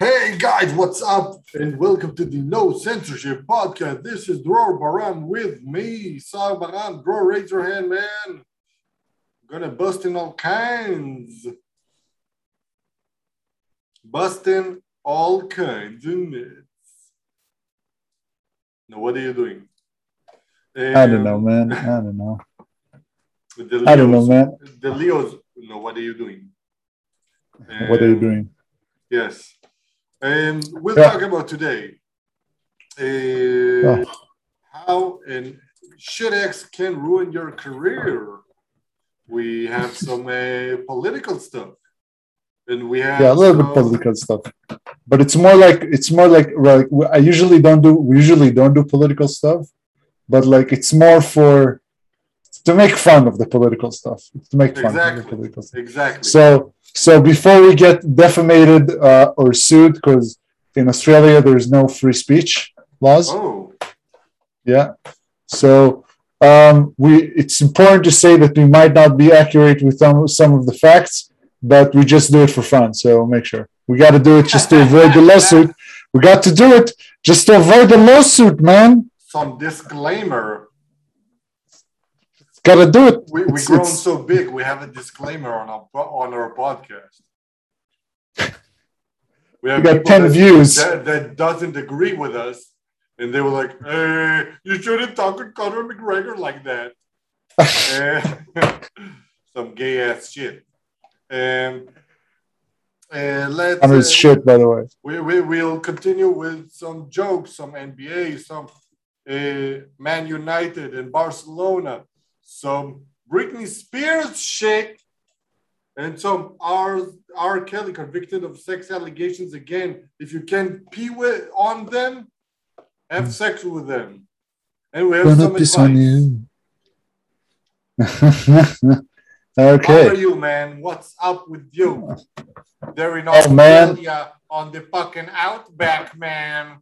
Hey guys, what's up? And welcome to the No Censorship Podcast. This is Dror Baraam with me, Saar Baraam. Dror, raise your hand, man. I'm gonna bust in all kinds. Busting all kinds of nuts. Now, what are you doing? I don't know, man. I don't know. The I don't know, man. The Leos, no, what are you doing? What are you Um, doing? Yes. And we'll Yeah. talk about today uh, Oh. how and shit X can ruin your career. We have some uh, political stuff. And we have Yeah, a little bit political stuff, but it's more like it's more like like I usually don't do we usually don't do political stuff, but like it's more for to make fun of the political stuff, to make fun of the political stuff. Exactly. So so before we get defamated uh, or sued, because in Australia there's no free speech laws. oh, Yeah. So um, we it's important to say that we might not be accurate with some, some of the facts, but we just do it for fun. So make sure we got to do it just to avoid the lawsuit. We got to do it just to avoid the lawsuit, man. some disclaimer. Got to do it. We, we've grown it's- so big, we have a disclaimer on our, on our podcast. We have We got 10 that- views. that, that doesn't agree with us, and they were like, "Hey, you shouldn't talk to Conor McGregor like that." Eh, some gay ass shit. And uh, let's. Connor's uh, shit, by the way. We, we will continue with some jokes, some NBA, some uh, Man United and Barcelona, some Britney Spears shit, and some R. R. Kelly convicted of sex allegations again. If you can pee with, on them, have sex with them. And we have Gonna some piss advice. on you. How okay. are you, man? What's up with you? There in Oh. Australia on the fucking outback, man.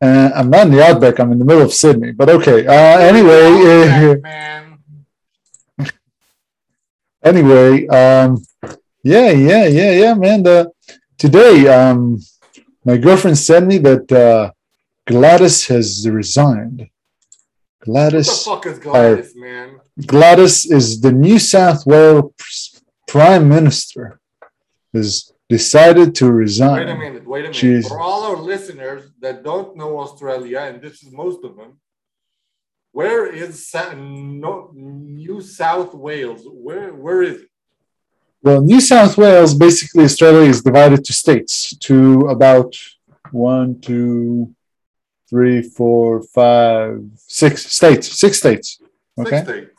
Uh, I'm not in the outback. I'm in the middle of Sydney. But okay. Uh, anyway, uh, man. Anyway um yeah yeah yeah yeah man the today um my girlfriend sent me that uh gladys has resigned What the gladys fuck is Gladys, man? gladys is the new south wales prime minister has decided to resign Wait a minute, wait a minute. For all our listeners that don't know Australia, and this is most of them, where is Sa- no, New South Wales? Where where is it? well new south wales basically australia is divided to states to about one two three four five six states six states okay Six states.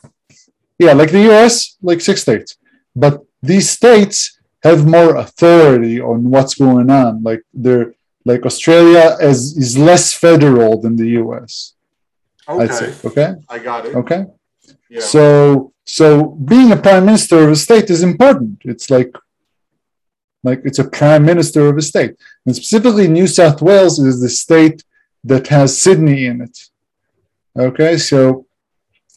Yeah, like the US, like six states. But these states have more authority on what's going on. Like they're like Australia is is less federal than the US. I'd say. Okay, Okay. I got it. Okay. Yeah. So so being a prime minister of a state is important. It's like like it's a prime minister of a state. And specifically New South Wales is the state that has Sydney in it. Okay, so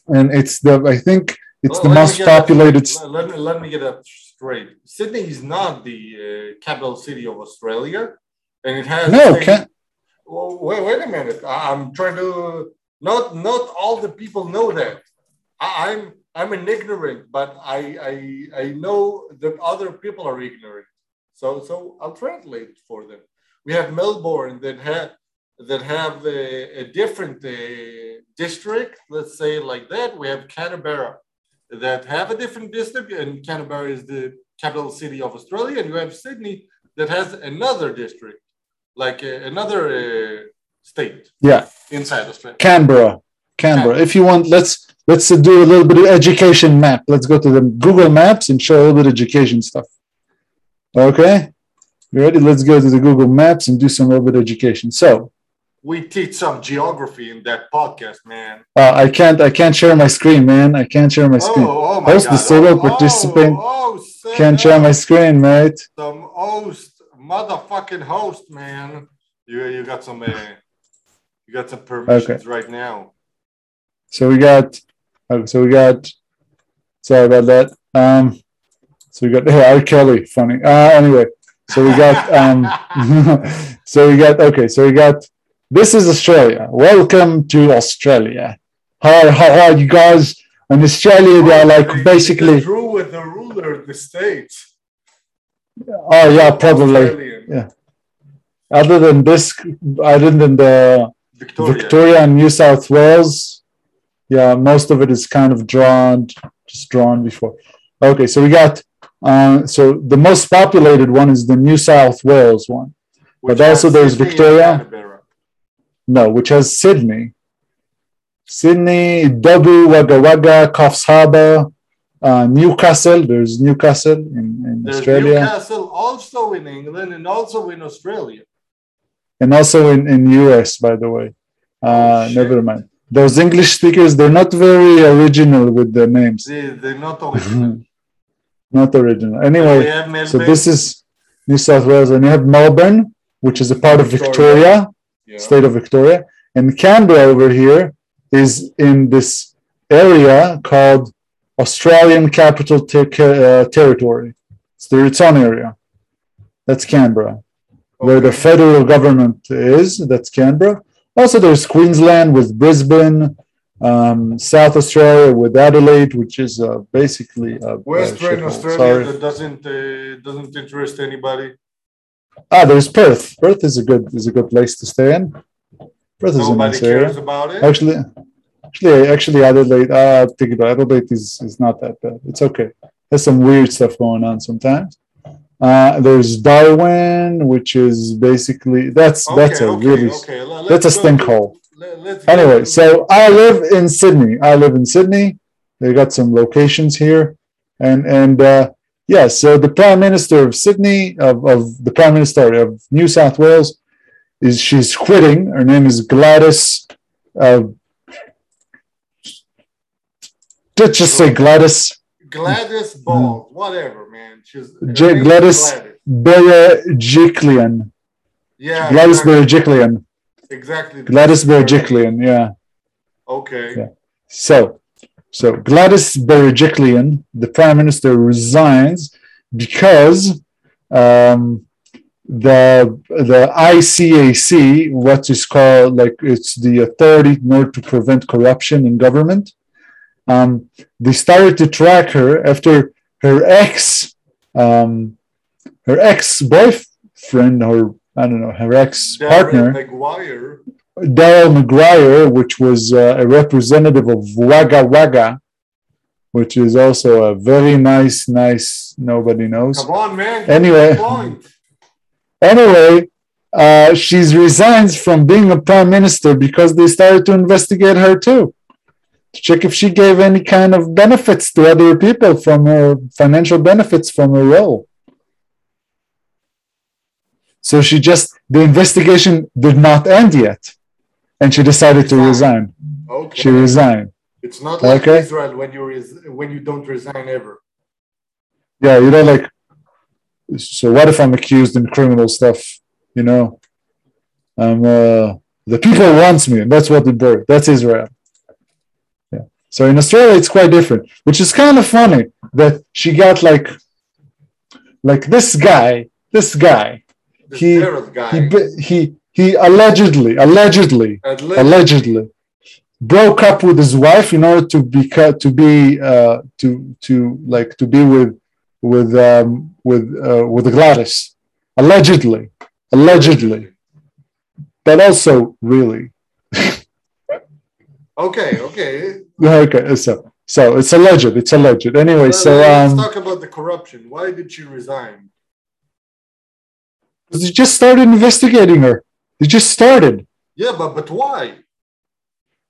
and it's the I think it's Well, the most that populated. Let, me let me get that straight. Sydney is not the uh, capital city of Australia, and it has No, the Well, wait, wait a minute. I'm trying to. Not not all the people know that. I'm I'm an ignorant, but I I I know that other people are ignorant. So so I'll translate for them. We have Melbourne that have that have a, a different uh, district. Let's say like that. We have Canberra that have a different district, and Canberra is the capital city of Australia, and you have Sydney that has another district like uh, another uh, state yeah, inside Australia. Canberra. Canberra. If you want, let's let's do a little bit of education map. Let's go to the Google Maps and show a little bit of education stuff. Okay, you ready? Let's go to the Google Maps and do some little bit of education. So We teach some geography in that podcast, man. uh, I can't I can't share my screen, man. I can't share my Oh, screen. oh oh my Host God. the solo oh, participant. Oh, oh Can't share my screen, mate. some host, motherfucking host, man. You you got some uh, you got some permissions right now. So we got, okay, so we got, sorry about that. Um, so we got, hey, R. Kelly, funny. Uh, anyway, So we got um, so we got okay. So we got this is Australia. Welcome to Australia. How how are you guys? In Australia, they are like basically. drew with the ruler of the state. Oh yeah, probably. Australian. Yeah. Other than this, other than the Victoria. Victoria and New South Wales, yeah, most of it is kind of drawn, just drawn before. Okay, so we got. Uh, so the most populated one is the New South Wales one. which But also there's Sydney Victoria. No, which has Sydney. Sydney, Dubbo, Wagga Wagga, Coffs Harbour, uh, Newcastle. There's Newcastle in, in Australia, Newcastle also in England and also in Australia. And also in, in US, by the way. Uh, Oh, never mind. Those English speakers, they're not very original with the names. They, they're not original. not original. Anyway, so this is New South Wales, and you have Melbourne, which is a part of Victoria. Victoria, Yeah. state of Victoria, and Canberra over here is in this area called Australian Capital Ter- uh, Territory. It's the its area. That's Canberra, where the federal government is. That's Canberra. Also, there's Queensland with Brisbane, um, South Australia with Adelaide, which is uh, basically a Western. Australia Sorry. that doesn't uh, doesn't interest anybody. Ah, there's Perth. Perth is a good is a good place to stay in. Perth is a Nobody nice area. about it. Actually, actually, actually, Adelaide. Uh, think Adelaide is is not that bad. It's okay. There's some weird stuff going on sometimes. Uh, there's Darwin, which is basically that's that's a really okay. That's a let's stink hole. let- Anyway, so I live in Sydney. I live in Sydney. They got some locations here, and and uh, yeah. So the Prime Minister of Sydney of, of the Prime Minister of New South Wales is she's quitting. Her name is Gladys. Uh, let's just say Gladys Gladys Ball, whatever, man. She's J- Gladys- Berejiklian. Yeah, Gladys exactly. Berejiklian. exactly. Gladys Berejiklian. Yeah. Okay. Yeah. So, so Gladys Berejiklian, the prime minister, resigns because um, the the ICAC, what is called like it's the authority in order to prevent corruption in government. Um, they started to track her after her ex, um, her ex boyfriend, or I don't know, her ex partner. Daryl Maguire, which was uh, a representative of Wagga Wagga, which is also a very nice, nice, nobody knows. Come on, man. Anyway. Anyway, uh, she's resigns from being a prime minister because they started to investigate her too. Check if she gave any kind of benefits to other people from her financial benefits from her role. So she just, the investigation did not end yet. And she decided to resign. Okay. She resigned. It's not like Okay. Israel when you res- when you don't resign ever. Yeah, you know, like, so what if I'm accused in criminal stuff? You know, I'm, uh, the people wants me, and that's what birth. That's Israel. So in Australia, it's quite different, which is kind of funny that she got like, like this guy, this guy, This He- guy. he, he, he allegedly, allegedly, at allegedly broke up with his wife in order to be to be uh, to to like to be with with um, with uh, with Gladys. Allegedly. Allegedly. But also really Okay, okay. okay so so it's alleged it's alleged anyway so let's um talk about the corruption. Why did she resign? they just started investigating her they just started Yeah, but but why?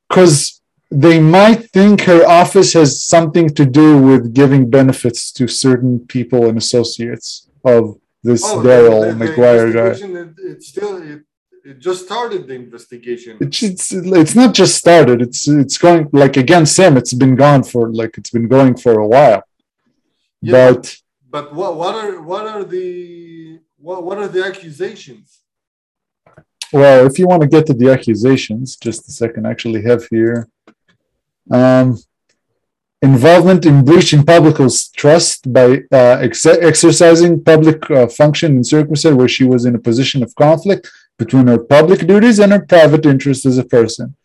because they might think her office has something to do with giving benefits to certain people and associates of this Oh, Daryl Maguire guy. It, it still it, it just started the investigation. It's, it's it's not just started. It's it's going like against him. It's been gone for like it's been going for a while. Yeah, but But what what are what are the what what are the accusations? well, if you want to get to the accusations, just a second. I actually have here. Um, involvement in breaching public trust by uh, ex- exercising public uh, function in circumstances where she was in a position of conflict between her public duties and her private interests as a person,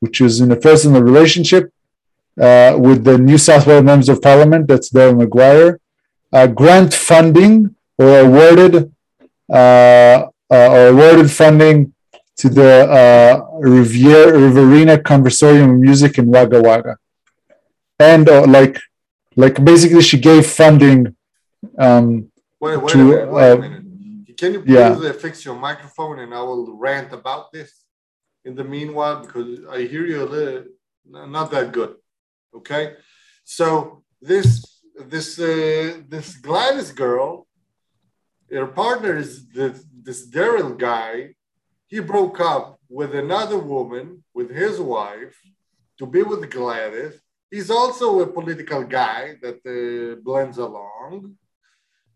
which is in a personal relationship uh, with the New South Wales members of parliament, that's Daryl Maguire, uh, grant funding or awarded uh, uh, or awarded funding to the uh, Riviera, Riverina Conservatorium of Music in Wagga Wagga. And uh, like, like basically she gave funding um, Wait, wait To, a minute. Can you please yeah. uh, fix your microphone and I will rant about this in the meanwhile because I hear you a little not that good. Okay, so this this uh, this Gladys girl, her partner is this, this Daryl guy. He broke up with another woman, with his wife, to be with Gladys. He's also a political guy that uh, blends along.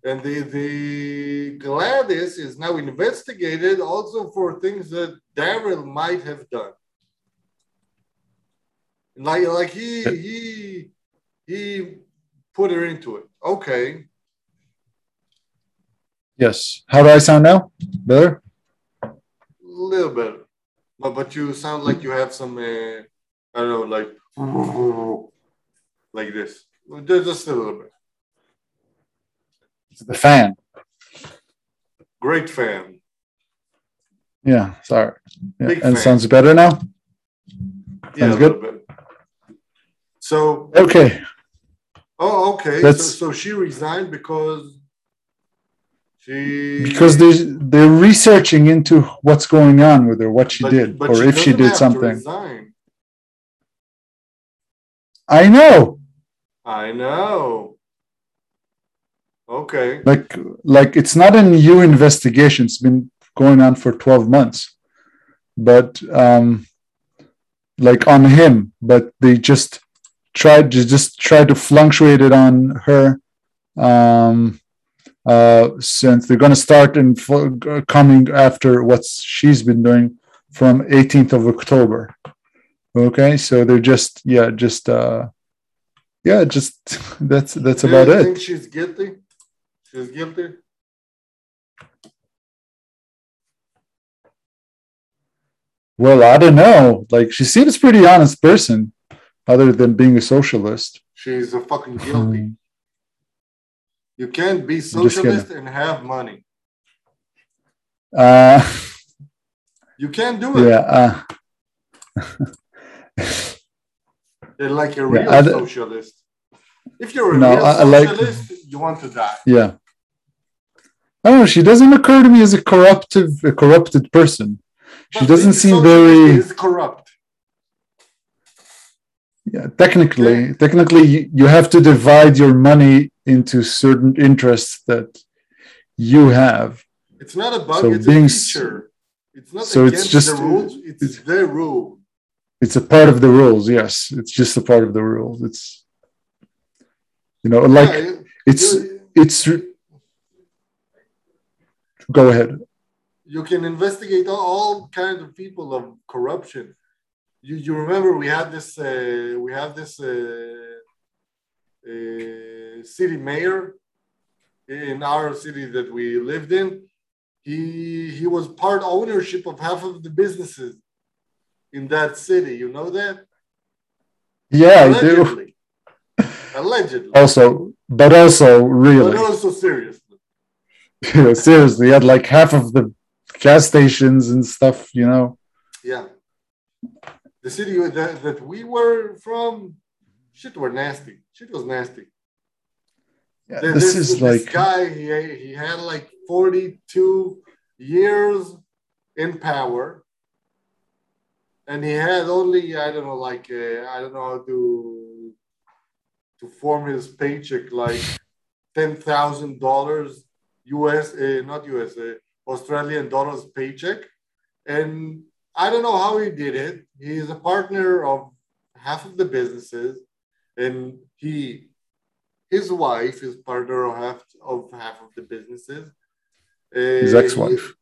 And the, the Gladys is now investigated also for things that Daryl might have done. Like, like he he he put her into it. Okay. yes. How do I sound now? Better? A little bit. But but you sound like you have some uh, I don't know, like like this. Just a little bit. It's the fan. Great fan. Yeah, sorry. Yeah. Big And fan. sounds better now? Yeah, Sounds a good. So Okay. oh okay. So, so she resigned because she Because they they're researching into what's going on with her, what she but- did, but or if she did to something. I know. I know. Okay. Like like it's not a new investigation. It's been going on for 12 months. But um like on him, but they just tried to just try to fluctuate it on her um uh since they're going to start in fo- coming after what she's been doing from 18th of October. Okay, so they're just yeah, just uh yeah, just that's that's Do about you it. think she's guilty? She's guilty? Well, I don't know. Like she seems pretty honest person, other than being a socialist. She's a fucking guilty. Um, You can't be socialist and have money. Uh, You can't do it. yeah. Uh, They're like a real d- socialist. If you're a No, real I- I like- socialist, you want to die. yeah. I don't know. She doesn't occur to me as a corruptive, a corrupted person. She But doesn't seem very. is corrupt. Yeah, technically, technically, you- have to divide your money into certain interests that you have. It's not a bug, So it's being a feature. It's not so it's against just- the rules, it's, it's- the rule. It's a part of the rules. Yes, it's just a part of the rules. It's, you know, like Yeah, it's it's. Go ahead. you can investigate all, kinds of people of corruption. You, you remember we had this uh, we have this uh, uh, city mayor in our city that we lived in. He he was part ownership of half of the businesses in that city. You know that Yeah, I do. allegedly. Allegedly, Also, but also, really, but also seriously. you know, seriously, he had like half of the gas stations and stuff. You know, Yeah. The city that, that we were from, shit were nasty. Shit was nasty. yeah, There- this this, is this like guy, he, he had like 42 years in power. And he had only, I don't know, like, uh, I don't know how to, to form his paycheck, like $10,000 US, uh, not US, uh, Australian dollars paycheck. And I don't know how he did it. He's a partner of half of the businesses, and he, his wife is partner of half of half of the businesses. his Uh, ex-wife.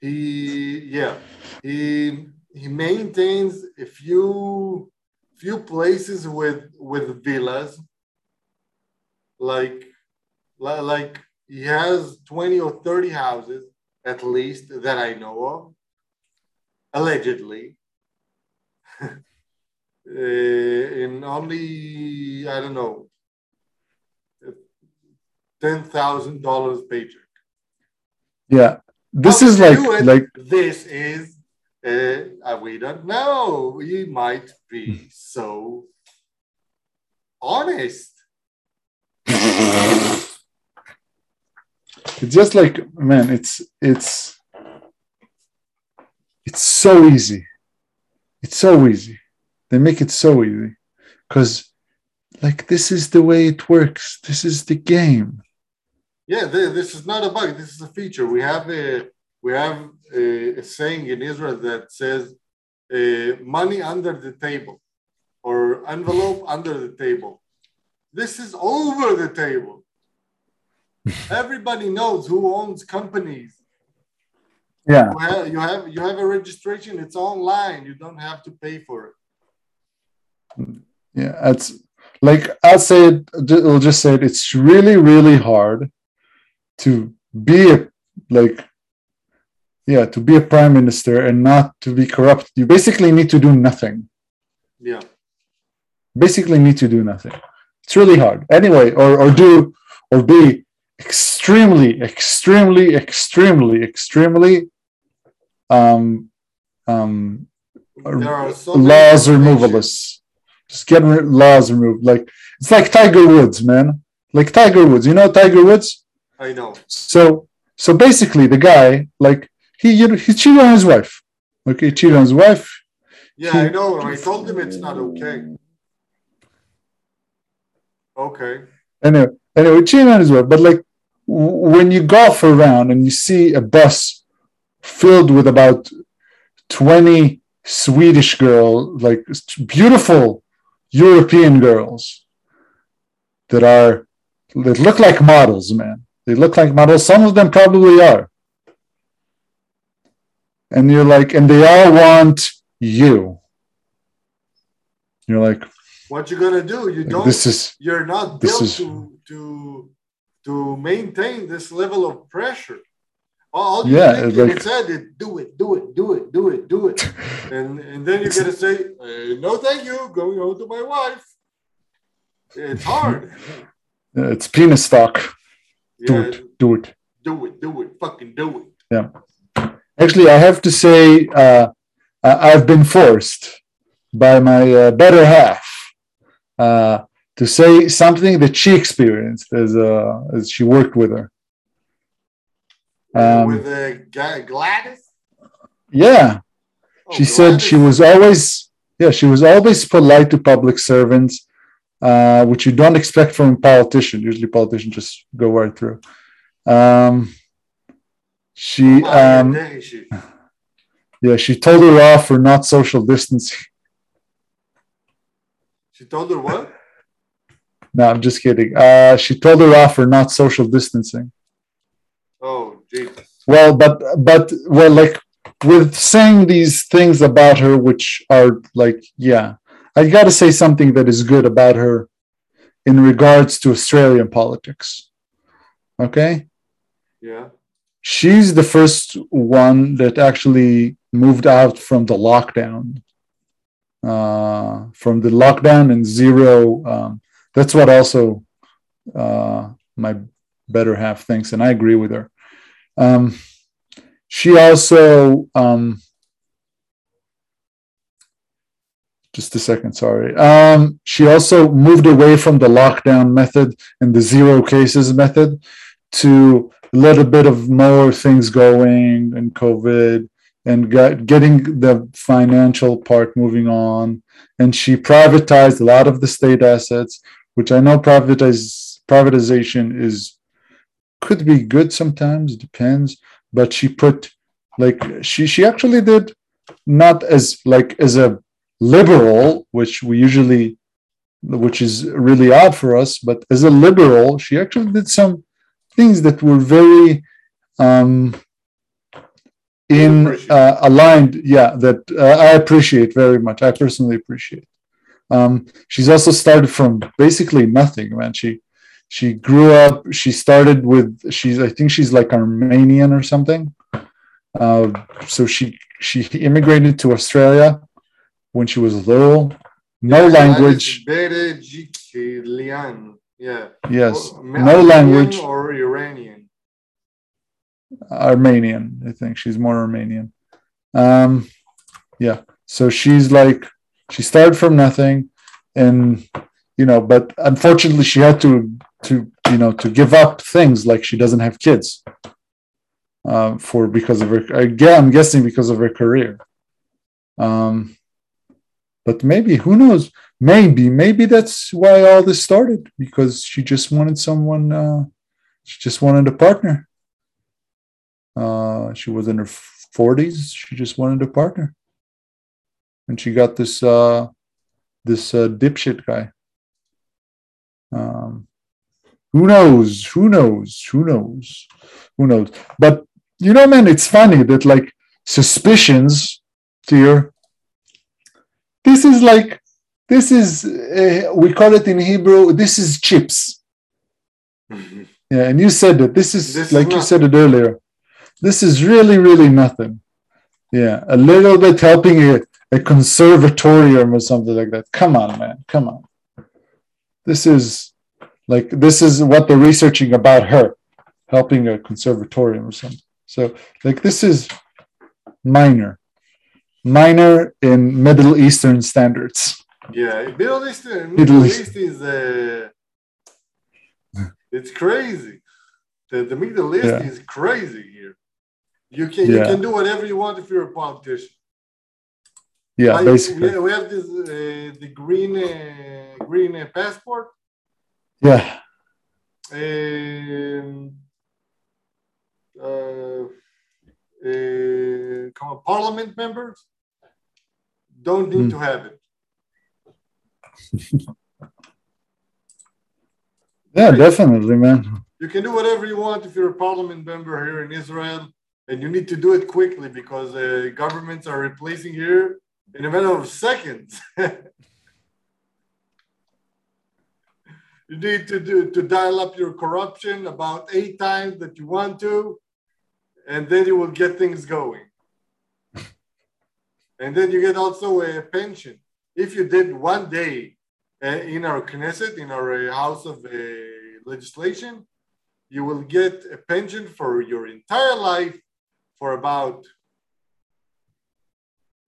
He, he, yeah, he he maintains a few few places with with villas. Like like he has 20 or 30 houses at least that I know of, allegedly. uh, in only, I don't know, $10,000 paycheck. Yeah. This How is like like this is uh, we don't know. He might be so honest. It's just like man, it's it's it's so easy. It's so easy. They make it so easy. Cause like this is the way it works. This is the game. Yeah, th- this is not a bug. This is a feature. We have a we have a, a saying in Israel that says uh, "money under the table" or "envelope under the table." This is over the table. Everybody knows who owns companies. Yeah. You have, you have you have a registration. It's online. You don't have to pay for it. Yeah. It's like I'll say it, I'll just say it. It's really, really hard to be a like yeah, to be a prime minister and not to be corrupt. You basically need to do nothing. Yeah. Basically need to do nothing. It's really hard. Anyway, or or do or be extremely, extremely, extremely, extremely um um so laws removalists. Just get rid- laws removed. Like it's like Tiger Woods, man. Like Tiger Woods. You know Tiger Woods? I know. So so basically the guy, like he you know, he cheated on his wife. Okay, he cheated on his wife. Yeah, I know. I told him it's not okay. Okay. Anyway, anyway, cheating on his wife. But like when you golf around and you see a bus filled with about 20 Swedish girls, like beautiful European girls that are that look like models, man. They look like models. Some of them probably are. And you're like, and they all want you. You're like, What you gonna do? You don't. this is you're not this built is- to to to maintain this level of pressure. All you Yeah, think like- is do it, do it, do it, do it, do it, and and then you're gonna say uh, no, thank you, going home to my wife. It's hard. uh, it's penis talk. Do yeah, it, do it. do it, do it, fucking do it. Yeah. Actually, I have to say, uh, I've been forced by my uh, better half uh, to say something that she experienced as uh, as she worked with her. Um, With uh, Gladys. Yeah, Oh, she said she was always yeah she was always polite to public servants, uh, which you don't expect from a politician. Usually, politicians just go right through. Um, she um, yeah she told her off for not social distancing. She told her what? No, I'm just kidding. Uh, she told her off for not social distancing. Oh, Jesus. Well, but but well, like with saying these things about her, which are like, yeah, I got to say something that is good about her in regards to Australian politics. Okay, Yeah. she's the first one that actually moved out from the lockdown, uh, from the lockdown and zero. Um, that's what also uh, my better half thinks, and I agree with her. Um, she also, um, just a second, sorry. Um, she also moved away from the lockdown method and the zero cases method to a little bit of more things going and COVID and got, getting the financial part moving on. And she privatized a lot of the state assets, which I know privatize, privatization is could be good sometimes, depends. But she put like she she actually did not as like as a liberal, which we usually which is really odd for us, but as a liberal, she actually did some things that were very um in uh, aligned yeah that uh, i appreciate very much i personally appreciate Um, she's also started from basically nothing, man. She she grew up. She started with she's I think she's like Armenian or something. Uh, so she she immigrated to Australia when she was little. No Yeah, language. Yeah. Yes, Or- no Armenian language. Or Iranian. Armenian. I think she's more Armenian. Um, yeah. So she's like, she started from nothing, and you know, but unfortunately, she had to to you know to give up things like she doesn't have kids. Um, for because of her again, I'm guessing because of her career. Um, but maybe who knows? Maybe maybe that's why all this started because she just wanted someone. Uh, she just wanted a partner. Uh, she was in her 40s. She just wanted a partner, and she got this uh, this uh, dipshit guy. Um, who knows? Who knows? Who knows? Who knows? But you know, man, it's funny that like suspicions, dear. This is like this is uh, we call it in Hebrew. This is chips. Yeah, and you said that this is This is like you said it earlier. This is really, really nothing. Yeah, a little bit helping a, a conservatorium or something like that. Come on, man. Come on. This is like this is what they're researching about her, helping a conservatorium or something. So like this is minor, minor in Middle Eastern standards. Yeah, Middle East, Middle, Middle East. Is uh, it's crazy. The, the Middle East Yeah. is crazy here. You can you can do whatever you want if you're a politician. Yeah, basically. we, we have this uh, the green uh, green uh, passport. Yeah, Um, uh, uh, come on, parliament members don't need Hmm. to have it. yeah, definitely, man. You can do whatever you want if you're a parliament member here in Israel, and you need to do it quickly because uh, governments are replacing here in a matter of seconds. you need to do to dial up your corruption about eight times that you want to, and then you will get things going. and then you get also a pension. If you did one day uh, in our Knesset, in our uh, House of uh, Legislation, you will get a pension for your entire life for about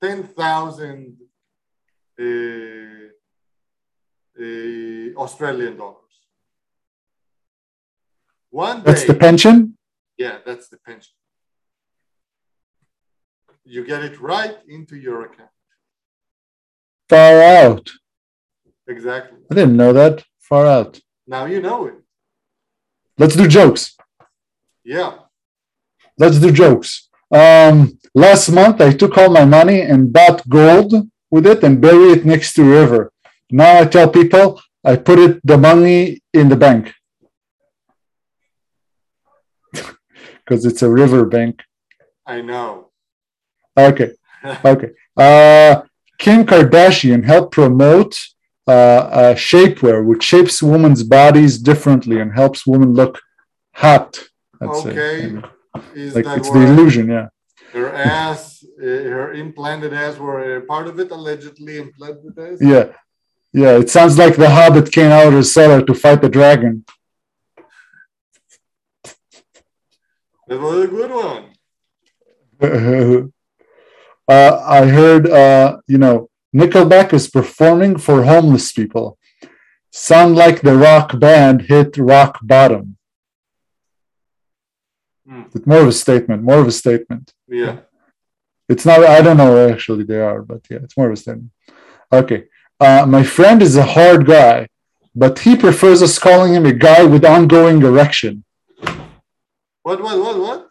10,000 uh, uh, Australian dollars. One day, That's the pension. yeah, that's the pension. You get it right into your account. Far out. Exactly. I didn't know that. Far out. Now you know it. Let's do jokes. Yeah. Let's do jokes. Um, last month, I took all my money and bought gold with it and bury it next to river. Now I tell people I put it the money in the bank because it's a river bank. I know. Okay, okay. Uh, Kim Kardashian helped promote uh, uh, shapewear, which shapes women's bodies differently and helps women look hot. Say. Okay. Is Like that it's the illusion, yeah. her ass, uh, her implanted ass were part of it, allegedly implanted ass? Yeah. Yeah, it sounds like the hobbit came out of the cellar to fight the dragon. That was a good one. uh, I heard, uh, you know, Nickelback is performing for homeless people. Sound like the rock band hit rock bottom. It's more of a statement, more of a statement. Yeah. It's not, I don't know actually they are, but yeah, it's more of a statement. Okay. Uh, my friend is a hard guy, but he prefers us calling him a guy with ongoing erection. What, what, what, what?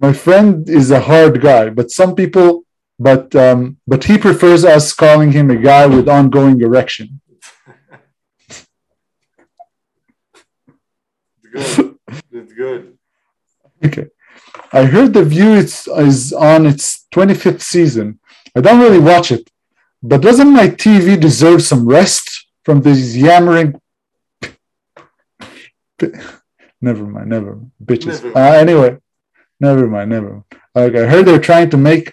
My friend is a hard guy, but some people, but um, but he prefers us calling him a guy with ongoing erection. It's good. it's good. Okay. I heard The View is, is on its 25th season. I don't really watch it, but doesn't my TV deserve some rest from these yammering? never mind, never mind. Bitches. Never Uh, anyway, never mind, never mind. Okay, I heard they're trying to make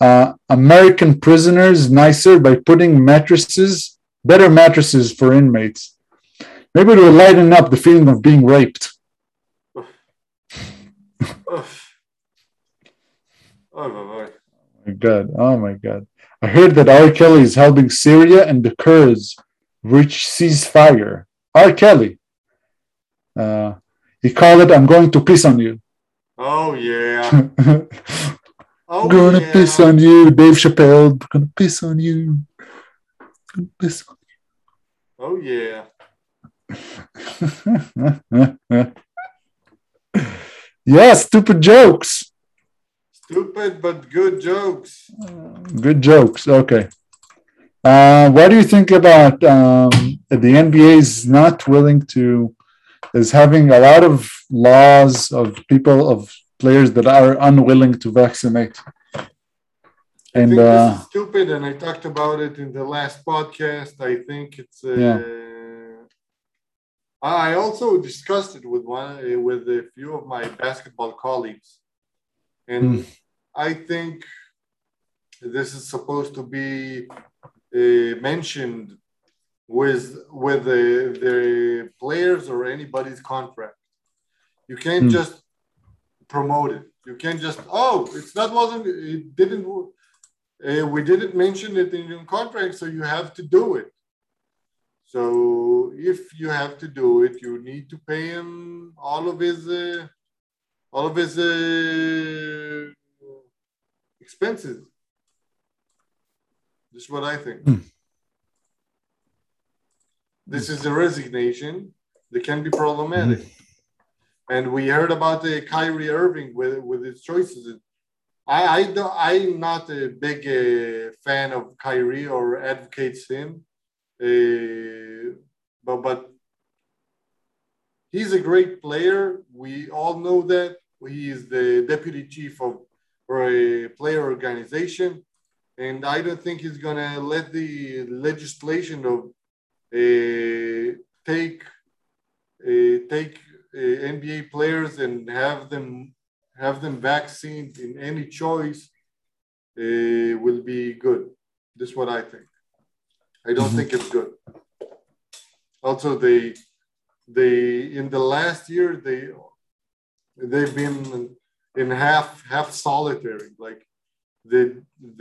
uh, American prisoners nicer by putting mattresses, better mattresses for inmates. Maybe it will lighten up the feeling of being raped. Oh, boy, boy. my god oh my god i heard that r kelly is helping syria and the kurds reach ceasefire r kelly uh, he called it i'm going to piss on you Oh, yeah. Oh, gonna yeah. piss on you dave chappelle gonna piss on you gonna piss on you. Oh, yeah. yeah stupid jokes Stupid but good jokes. Good jokes. Okay. Uh, what do you think about um, the NBA is not willing to is having a lot of laws of people of players that are unwilling to vaccinate, I and think uh, this is stupid, and I talked about it in the last podcast. I think it's. Uh, Yeah. I also discussed it with one uh, with a few of my basketball colleagues, and Hmm. I think this is supposed to be uh, mentioned with with the, the players or anybody's contract. You can't Hmm. just promote it. You can't just oh, it's not wasn't it didn't uh, we didn't mention it in your contract, so you have to do it. So if you have to do it, you need to pay him all of his uh, all of his uh, expenses. This is what I think. Hmm. This is a resignation that can be problematic. And we heard about the Kyrie Irving with with his choices. I I don't, I'm not a big uh, fan of Kyrie or advocates him, uh, but but he's a great player. We all know that he is the deputy chief of a player organization, and I don't think he's gonna let the legislation of uh, take uh, take uh, NBA players and have them have them vaccinated in any choice uh, will be good. This is what I think. I don't Mhm. think it's good. Also, they they in the last year they they've been in half half solitary. Like they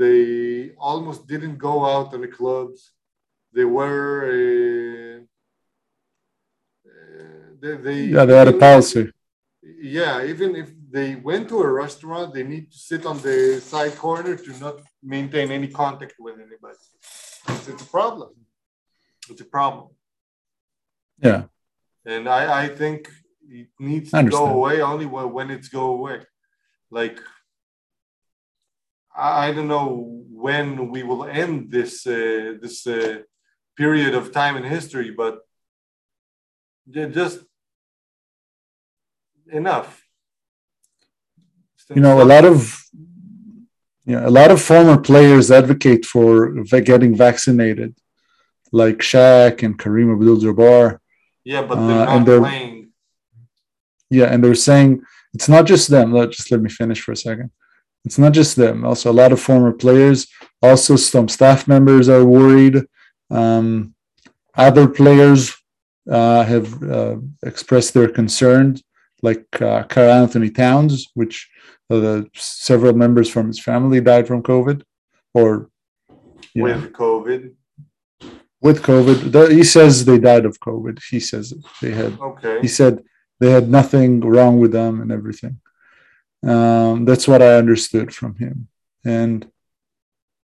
they almost didn't go out on the clubs. They were. Uh, uh, they, they yeah, they had a policy. yeah, even if they went to a restaurant, they need to sit on the side corner to not maintain any contact with anybody. It's, a problem. It's a problem. Yeah, And I, I think it needs to go away only when, it's go away. Like, I, I don't know when we will end this uh, this uh, period of time in history, but just enough. you know, a lot of yeah, a lot of former players advocate for getting vaccinated, like Shaq and Kareem Abdul-Jabbar. Yeah, but Uh, they're and not they're- playing. Yeah, and they're saying it's not just them. Let just let me finish for a second. It's not just them. Also, a lot of former players. Also, some staff members are worried. Um, other players uh, have uh, expressed their concerns, like uh, Karl Anthony Towns, which uh, several members from his family died from COVID, or with COVID. with COVID. The- he says they died of COVID. He says they had Okay. he said they had nothing wrong with them and everything. Um, that's what I understood from him. And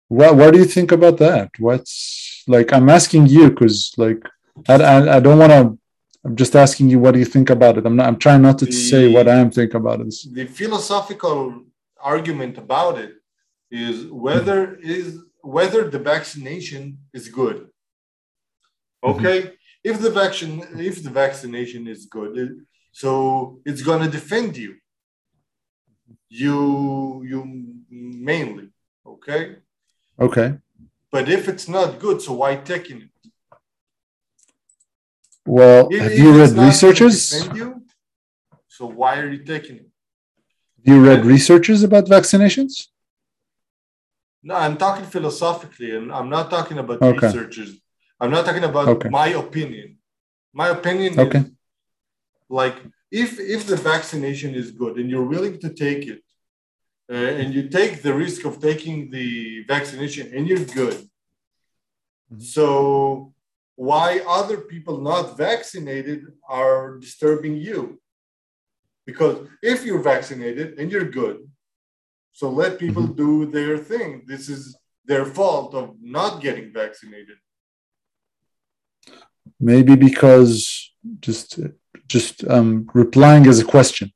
what what do you think about that? What's like? I'm asking you because like I, I I don't want to. I'm just asking you what do you think about it. I'm not. I'm trying not to say what I am thinking about it. The philosophical argument about it is whether is whether the vaccination is good. Mm-hmm. Okay, if the vaccine if the vaccination is good, it- so it's gonna defend you. You you mainly okay. Okay. But if it's not good, so why taking it? Well, If- have if you read researchers? gonna researches? defend you, so why are you taking it? Have you read researchers about vaccinations? No, I'm talking philosophically, and I'm not talking about Okay. researchers. I'm not talking about Okay. my opinion. My opinion Okay. is like if if the vaccination is good and you're willing to take it, uh, and you take the risk of taking the vaccination, and you're good. Mhm. So why other people not vaccinated are disturbing you? Because if you're vaccinated and you're good, so let people do their thing. This is their fault of not getting vaccinated. Maybe because just just um, replying as a question.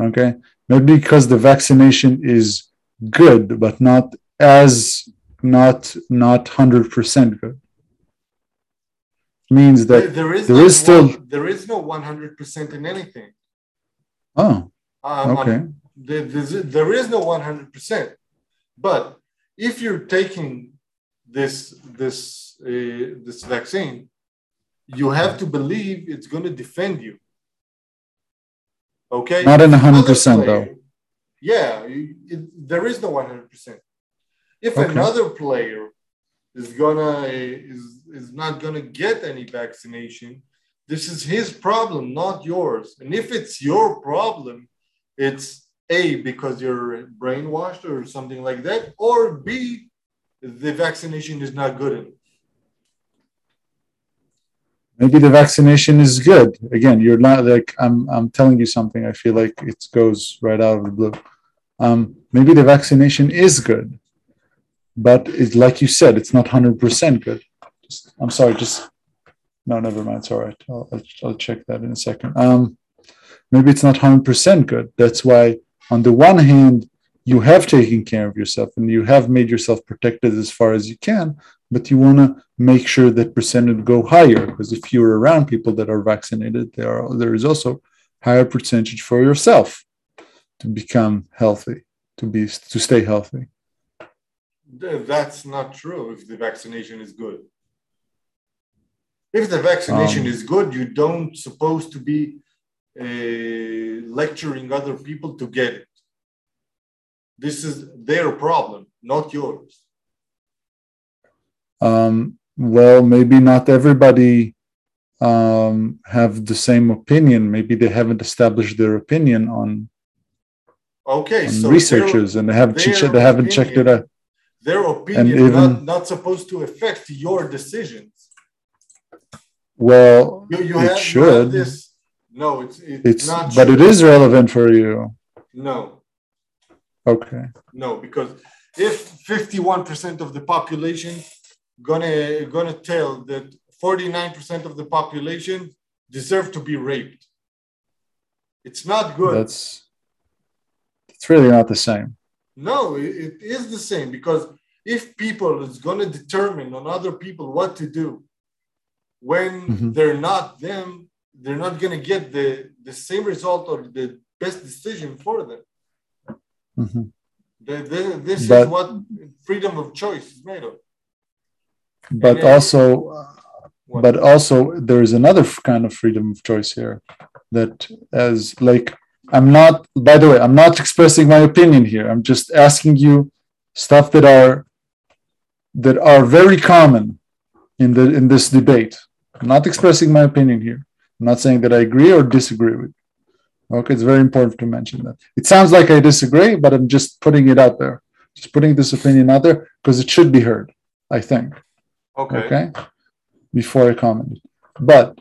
Okay, maybe because the vaccination is good, but not as not not hundred percent good. Means that There- there is there no is still- one- there is no 100% in anything. oh Um, Okay. um, there- there's- no 100%. But if you're taking this this uh, this vaccine, you have to believe it's going to defend you. Okay. not in Other hundred percent player- though. Yeah, it- there is no 100%. If Okay. another player is gonna is is not gonna get any vaccination, this is his problem, not yours. And if it's your problem, it's A because you're brainwashed or something like that, or B the vaccination is not good enough. Maybe the vaccination is good. Again, you're not like I'm. I'm telling you something. I feel like it goes right out of the blue. Um, maybe the vaccination is good, but it's like you said, it's not hundred percent good. Just, I'm sorry. Just no, never mind. It's all right. I'll, I'll, check that in a second. Um, maybe it's not hundred percent good. That's why, on the one hand, you have taken care of yourself and you have made yourself protected as far as you can but you want to make sure that percentage go higher because if you're around people that are vaccinated there are there is also higher percentage for yourself to become healthy to be to stay healthy Th- That's not true if the vaccination is good. If the vaccination Um, is good, you don't supposed to be uh, lecturing other people to get it. This is their problem, not yours. um, well maybe not everybody um, have the same opinion maybe they haven't established their opinion on, Okay, on so researchers and they haven't they haven't checked it out their, opinion even- not, not supposed to affect your decisions. well You, you it have, you have should this. No, it's it's, it's not. but it true. is relevant for you no. okay No, because if 51% of the population gonna gonna tell that 49% of the population deserve to be raped, it's not good. that's it's really not the same no, it, it is the same because if people is gonna determine on other people what to do when Mhm. they're not them, they're not gonna get the the same result or the best decision for them. Mhm. The, the, this But- is what freedom of choice is made of. but And, uh, also What? but also there is another kind of freedom of choice here that as like i'm not by the way i'm not expressing my opinion here i'm just asking you stuff that are that are very common in the in this debate. I'm not expressing my opinion here. I'm not saying that i agree or disagree with okay it's very important to mention that. It sounds like i disagree but i'm just putting it out there. Just putting this opinion out there because it should be heard i think. Okay. okay? Before i comment. But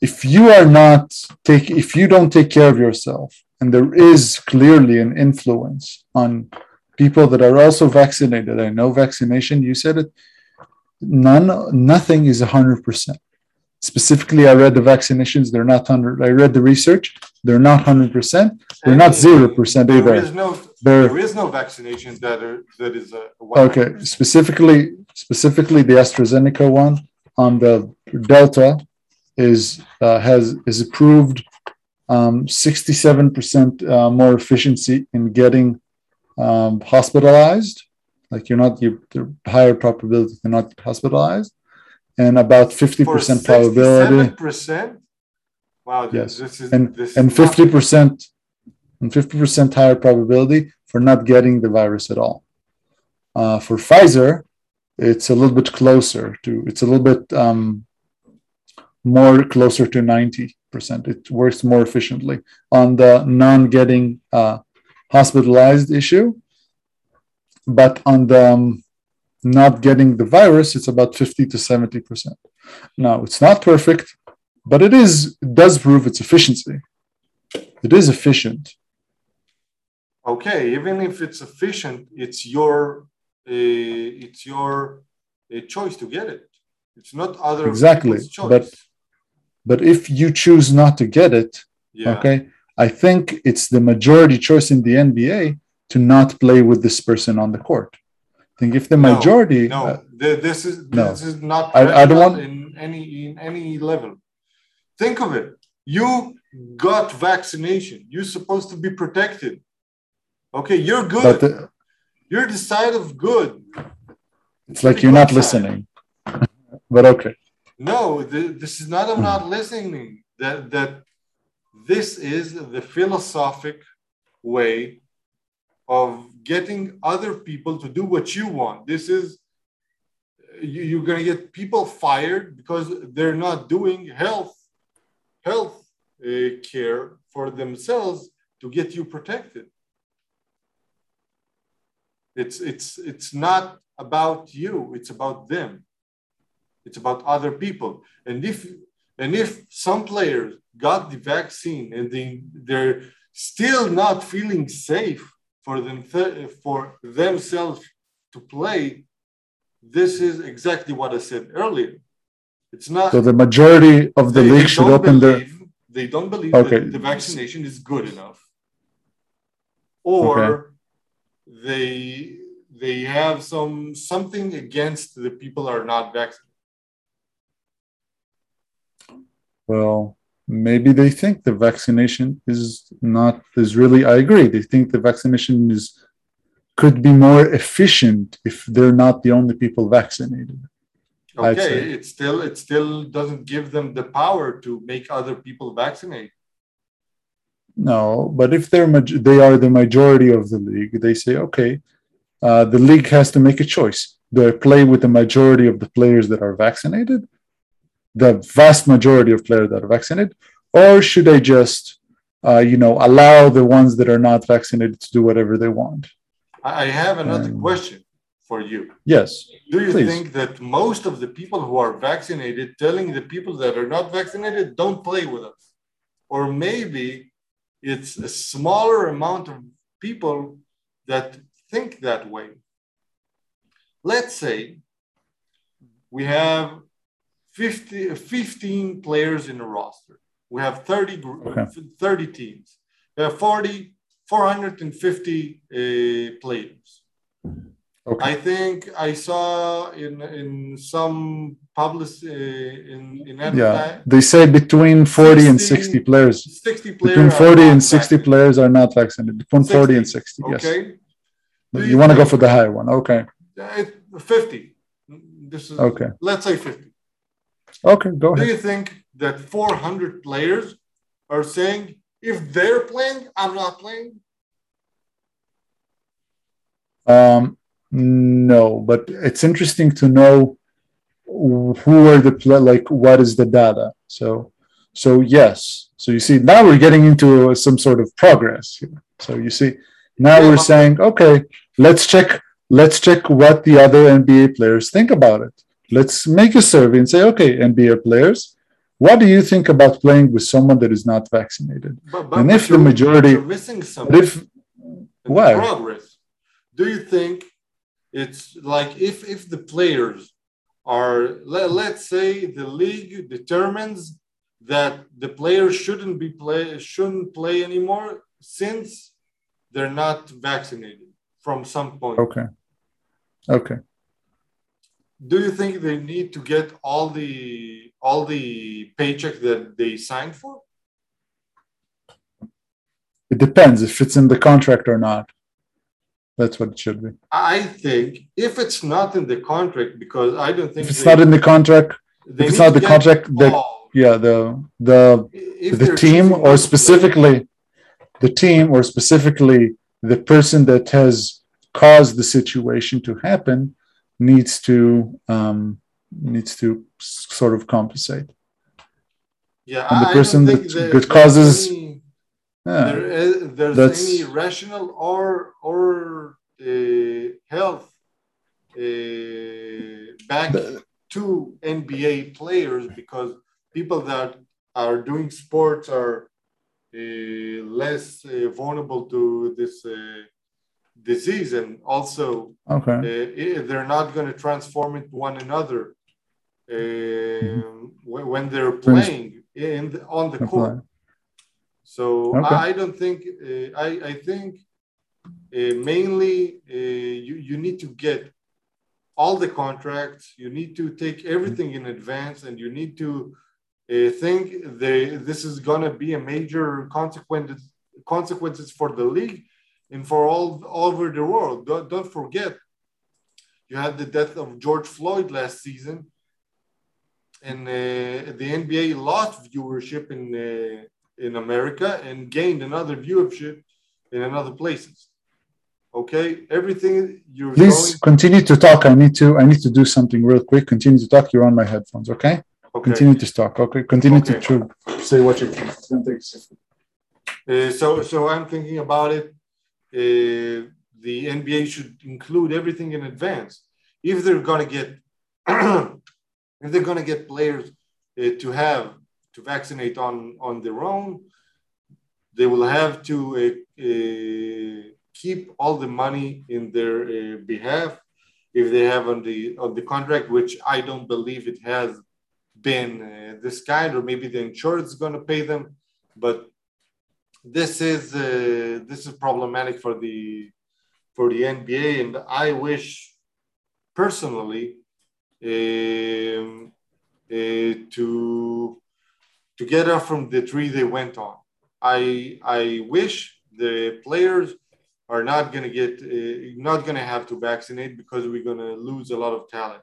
if you are not take if you don't take care of yourself and there is clearly an influence on people that are also vaccinated. I know vaccination. You said it. None nothing is 100% specifically i read the vaccinations. They're not 100 i read the research. They're not 100% they're not 0% There either. is no they're there is no vaccination that are, that is a a Okay, 100%. specifically, specifically the AstraZeneca one on the Delta is uh, has is approved um, 67% uh, more efficiency in getting um, hospitalized like you're not you higher probability to not hospitalized, and about fifty percent probability. percent. Wow. Yes, This is and this and fifty percent and fifty percent higher probability for not getting the virus at all. Uh, for Pfizer, it's a little bit closer to it's a little bit um, more closer to ninety percent. It works more efficiently on the non-getting uh, hospitalized issue, but on the um, not getting the virus, it's about fifty to seventy percent. Now it's not perfect, but it is it does prove its efficiency. It is efficient. Okay, even if it's efficient, it's your uh, it's your uh, choice to get it. It's not other Exactly, but- But if you choose not to get it, yeah. okay, I think it's the majority choice in the NBA to not play with this person on the court. I think if the majority, No, uh, th- this is no. this is not I- I don't want- in any in any level. Think of it. You got vaccination. You're supposed to be protected. Okay, you're good. but the, you're the side of good. it's like you're not listening. but okay, No, th- this is not. I'm not listening. That that this is the philosophic way of getting other people to do what you want. This is you, you're gonna get people fired because they're not doing health health uh, care for themselves to get you protected. It's it's it's not about you. It's about them it's about other people and if and if some players got the vaccine and they they're still not feeling safe for them for themselves to play this is exactly what i said earlier it's not so the majority of the league should open their. they don't believe Okay. that the vaccination is good enough or they they have some something against the people are not vaccinated Well, maybe they think the vaccination is not is really. I agree. They think the vaccination is could be more efficient if they're not the only people vaccinated. Okay, it still it still doesn't give them the power to make other people vaccinate. No, but if they're they are the majority of the league, they say, okay, uh, the league has to make a choice. Do I play with the majority of the players that are vaccinated, the vast majority of players that are vaccinated, or should I just, uh, you know, allow the ones that are not vaccinated to do whatever they want? I have another Um, question for you. Yes. Do you please. think that most of the people who are vaccinated telling the people that are not vaccinated don't play with us? Or maybe it's a smaller amount of people that think that way. Let's say we have 50, 15 players in the roster. We have 30, Okay. 30 teams. We have 40, 450 uh, players. Okay. I think I saw in in some public uh, in in Yeah. They say between 40 and 60 60 players. 60 players Between 40 and 60 vaccinated. players are not vaccinated. Between 40 and 60, yes. Okay, Do You, you want to go for the high one. Okay. 50. This is Okay. Let's say 50. Okay, go Do you think that 400 players are saying if they're playing, I'm not playing? Um, no, but it's interesting to know who are the play, like what is the data. So, so yes. So you see, now we're getting into some sort of progress. So you see, now Yeah, we're saying, okay, let's check. Let's check what the other NBA players think about it. Let's make a survey and say, okay, NBA players, what do you think about playing with someone that is not vaccinated? But, but, And if the majority- you're missing something. if why? progress. Do you think it's like if if the players are let, let's say the league determines that the players shouldn't be play shouldn't play anymore since they're not vaccinated from some point. okay, okay. Do you think they need to get all the all the paycheck that they signed for? It depends if it's in the contract or not. That's what it should be. I think if it's not in the contract, because I don't think If it's they- not in the contract, if it's not the contract, the yeah, the the If the team or specifically the team or specifically the person that has caused the situation to happen needs to um, needs to sort of compensate. Yeah, and the person that- there- that causes- any- Yeah. there is, there's That's- any rational or or uh, health uh, back The- to NBA players because people that are doing sports are uh, less uh, vulnerable to this uh, disease and also Okay. uh, they're not going to transform into one another um, when, when they're playing in the, on the court. So Okay. I, I don't think uh, I I think uh, mainly uh, you you need to get all the contracts. You need to take everything in advance, and you need to uh, think they this is gonna be a major consequences consequences for the league and for all, all over the world. Don't, don't forget, you had the death of George Floyd last season, and uh, the NBA lost viewership in uh, in America and gained another viewership in another places. Okay, everything you're Please going. continue to talk. I need to I need to do something real quick. Continue to talk. You're on my headphones. Okay. Okay. Continue to talk. Okay. Continue Okay. to, to say what you can. It's gonna take a second. Uh, so, so I'm thinking about it. Uh, the NBA should include everything in advance. If they're gonna get, if they're gonna get players uh, to have to vaccinate on on their own, they will have to uh, uh, keep all the money in their uh, behalf. If they have on the on the contract, which I don't believe it has been uh, this kind, or maybe the insurance is going to pay them, but this is uh, this is problematic for the for the NBA, and I wish personally um, uh, to to get up from the tree they went on. I I wish the players are not going to get uh, not going to have to vaccinate because we're going to lose a lot of talent.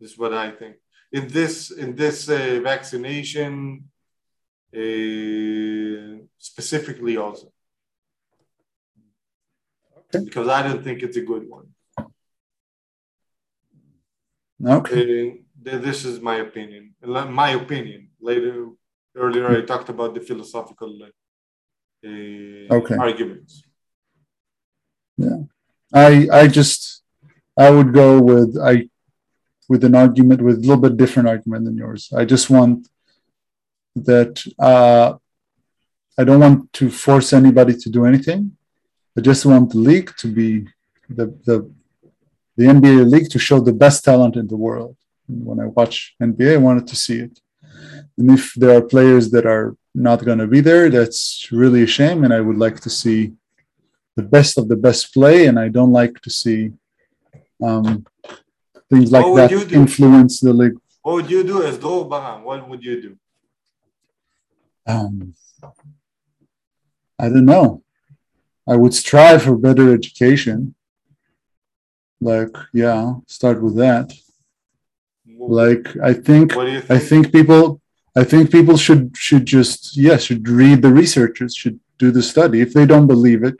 This is what I think. In this in this uh, vaccination uh, specifically also. Okay. Because I don't think it's a good one. Okay. Uh, this is my opinion. My opinion. Later, earlier I talked about the philosophical uh, Okay. arguments. Yeah, I I just I would go with I with an argument with a little bit different argument than yours. I just want that uh, I don't want to force anybody to do anything. I just want the league to be the the the NBA league to show the best talent in the world. And when I watch NBA, I wanted to see it. And if there are players that are not going to be there, that's really a shame. And I would like to see the best of the best play, and I don't like to see um, things like that influence the league. What would you do as though Baraam? What would you do? Um, I don't know. I would strive for better education. Like, yeah, start with that. Like, I think what do you think? I think people I think people should should just yeah should read the researchers should do the study if they don't believe it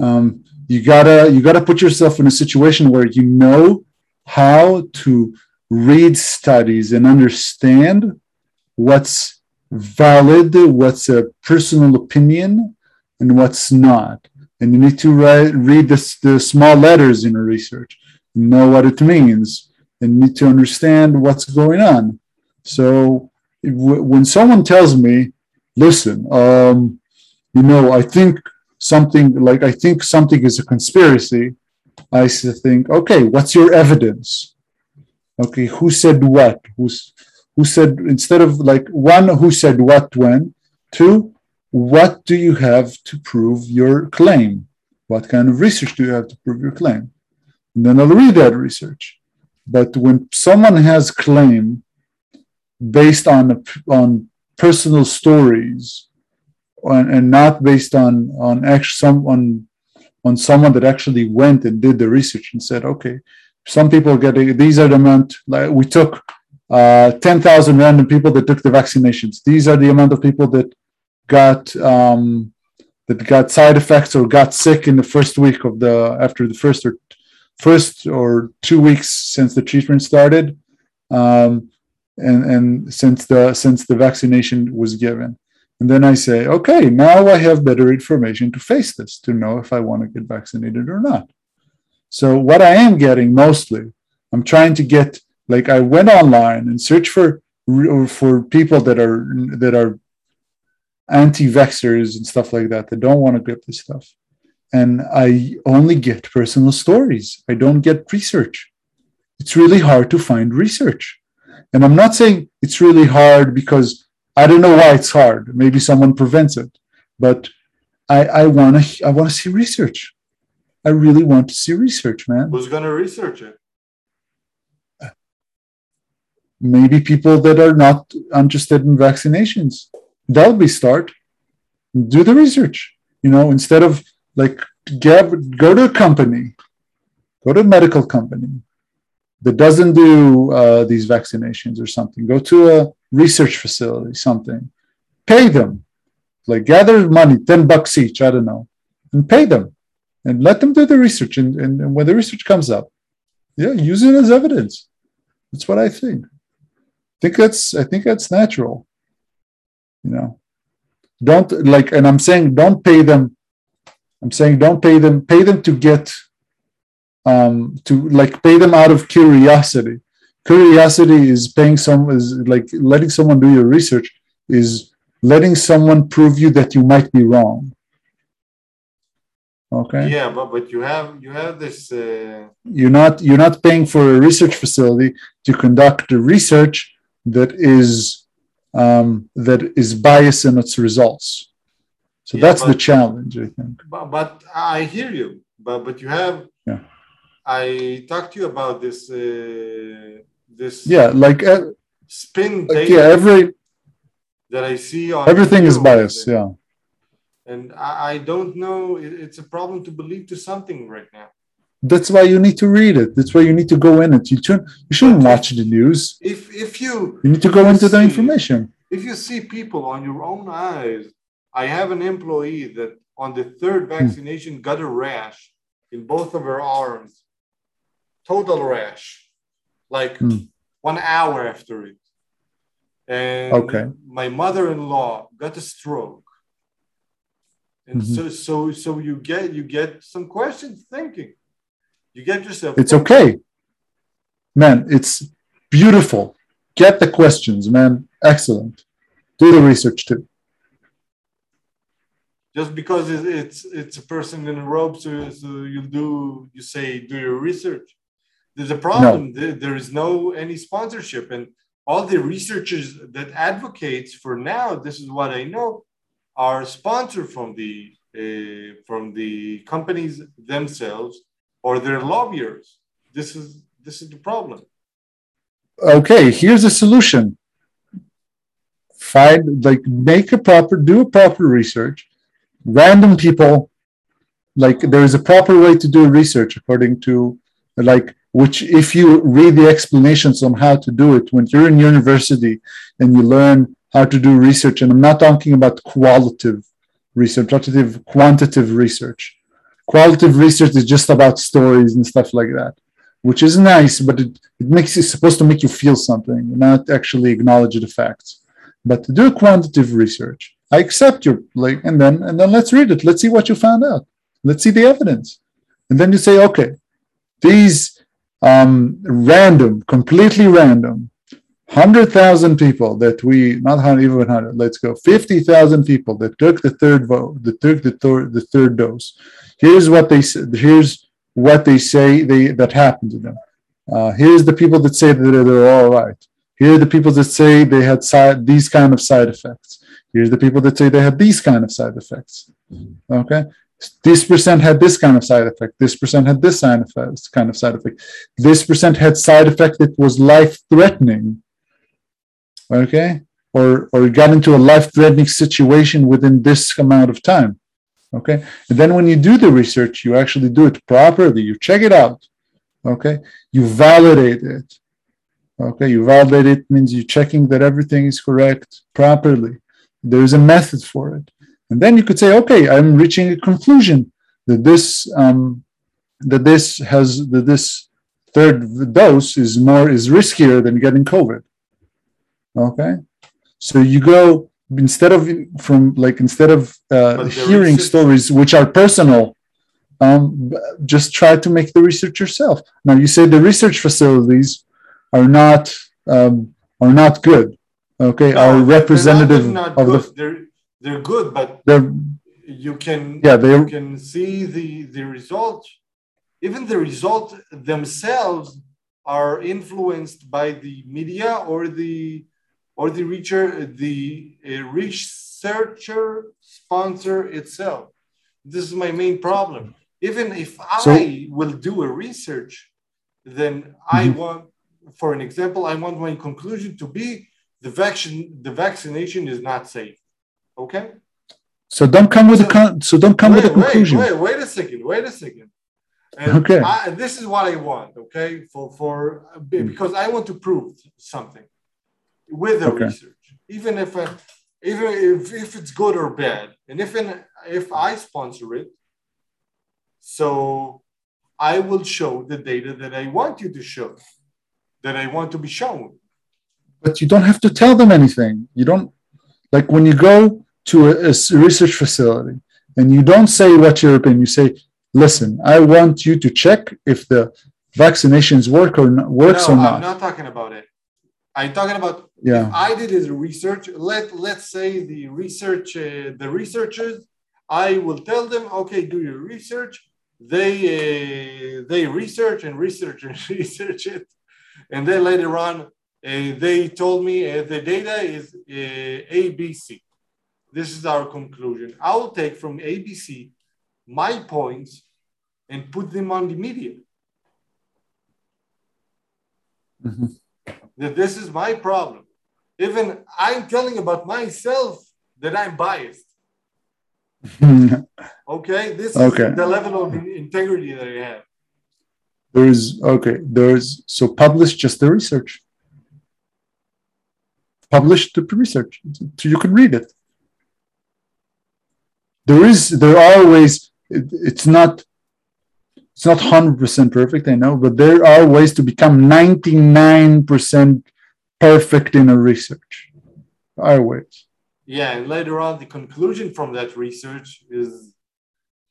um, you gotta you gotta put yourself in a situation where you know how to read studies and understand what's valid what's a personal opinion and what's not and you need to write, read the, the small letters in a research know what it means and need to understand what's going on so w- when someone tells me, listen, um, you know, I think something like I think something is a conspiracy, I think, okay, what's your evidence? Okay, who said what? Who's who said instead of like one, who said what when? Two, what do you have to prove your claim? What kind of research do you have to prove your claim? And then I'll read that research. But when someone has claim based on on personal stories and, and not based on on actual some on on someone that actually went and did the research and said, okay, some people get these are the amount like we took uh, 10,000 random people that took the vaccinations. These are the amount of people that got um, that got side effects or got sick in the first week of the after the first or first or two weeks since the treatment started, um, and and since the since the vaccination was given. And then I say, okay, now I have better information to face this, to know if I want to get vaccinated or not. So what I am getting mostly, I'm trying to get like I went online and searched for for people that are that are anti-vaxxers and stuff like that that don't want to get this stuff. And I only get personal stories. I don't get research. It's really hard to find research. And I'm not saying it's really hard because I don't know why it's hard. Maybe someone prevents it. But I, I wanna I wanna see research. I really want to see research, man. Who's gonna research it? Maybe people that are not interested in vaccinations that'll be start. Do the research you know instead of like get, go to a company go to a medical company that doesn't do uh, these vaccinations or something. Go to a research facility something. Pay them. Like gather money 10 bucks each i don't know and pay them and let them do the research. And, and, and when the research comes up yeah use it as evidence. That's what i think think that's i think that's natural you know? Don't like and i'm saying don't pay them i'm saying don't pay them pay them to get um to like pay them out of curiosity. Curiosity is paying some is like letting someone do your research is letting someone prove you that you might be wrong. Okay? Yeah but but you have you have this uh... you're not you're not paying for a research facility to conduct the research that is um, that is biased in its results. So yeah, that's but, the challenge, I think. But, but, I hear you. But but you have. Yeah. I talked to you about this. Uh, this. Yeah, like uh, spin like, yeah, every that I see on everything is biased. Yeah. And I, I don't know. It, it's a problem to believe to something right now. That's why you need to read it. That's why you need to go in it. You, shouldn't, you shouldn't watch the news. If if you you need to go into see, the information. If you see people on your own eyes, I have an employee that on the third hmm. vaccination hmm. got a rash in both of her arms, total rash, like hmm. one hour after it. And okay. my mother-in-law got a stroke. And mm-hmm. so so so you get you get some questions thinking you get yourself. It's okay. Man, it's beautiful. Get the questions, man. Excellent. Do the research too. Just because it's it's a person in a robe, so, so you do you say do your research. There's a problem. No. There, there is no any sponsorship, and all the researchers that advocates for now, this is what I know, are sponsored from the uh, from the companies themselves or their lawyers. This is this is the problem. Okay, here's a solution. Find like make a proper do a proper research. Random people like there is a proper way to do research according to like which if you read the explanations on how to do it when you're in university and you learn how to do research and i'm not talking about qualitative research quantitative research qualitative research is just about stories and stuff like that which is nice but it, it makes it supposed to make you feel something not actually acknowledge the facts. But to do quantitative research. I accept your like and then and then let's read it. Let's see what you found out. Let's see the evidence. And then you say okay these um, random completely random 100,000 people that we, not 100, even 100, let's go, 50,000 people that took the third vote, that took the, third the third dose. Here's what they here's what they say they that happened to them. Uh, here's the people that say that they're all right. Here are the people that say they had side, these kind of side effects. Here's the people that say they had these kind of side effects. Okay, this percent had this kind of side effect. This percent had this kind of side effect. This percent had side effect that was life threatening. Okay, or or got into a life threatening situation within this amount of time. Okay. And then when you do the research, you actually do it properly. You check it out. Okay. You validate it. Okay. You validate it means you're checking that everything is correct properly. There's a method for it. And then you could say, okay, I'm reaching a conclusion that this um, that this has that this third dose is more is riskier than getting COVID. Okay. So you go instead of from like instead of uh, hearing stories which are personal um, just try to make the research yourself. Now you say the research facilities are not um, are not good okay? No, are representative not, of good. the they're they're good but they're you can yeah they you can see the the result even the result themselves are influenced by the media or the or the reacher, the researcher sponsor itself. This is my main problem. Even if so, I will do a research, then mm-hmm. I want, for an example, I want my conclusion to be the vaccine, the vaccination is not safe. Okay. So don't come with so, a con- so don't come wait, with a conclusion. Wait, wait, wait a second. Wait a second. And okay. I, this is what I want. Okay, for for because I want to prove something with the okay. research, even if uh, even if, if it's good or bad, and if in, if I sponsor it, so I will show the data that I want you to show, that I want to be shown. But you don't have to tell them anything. You don't like when you go to a, a research facility and you don't say what your opinion. You say, "Listen, I want you to check if the vaccinations work or not, works no, or not." I'm not talking about it. I'm talking about yeah. I did is research. Let let's say the research uh, the researchers. I will tell them, okay, do your research. They uh, they research and research and research it, and then later on uh, they told me uh, the data is uh, ABC. This is our conclusion. I will take from ABC my points and put them on the media. Mm-hmm that this is my problem. Even I'm telling about myself that I'm biased. okay, this okay. is the level of integrity that I have. There is okay. There is so publish just the research. Publish the research so you can read it. There is there are ways. It, it's not it's not 100% perfect, I know, but there are ways to become 99% perfect in a research. There are ways. Yeah, and later on, the conclusion from that research is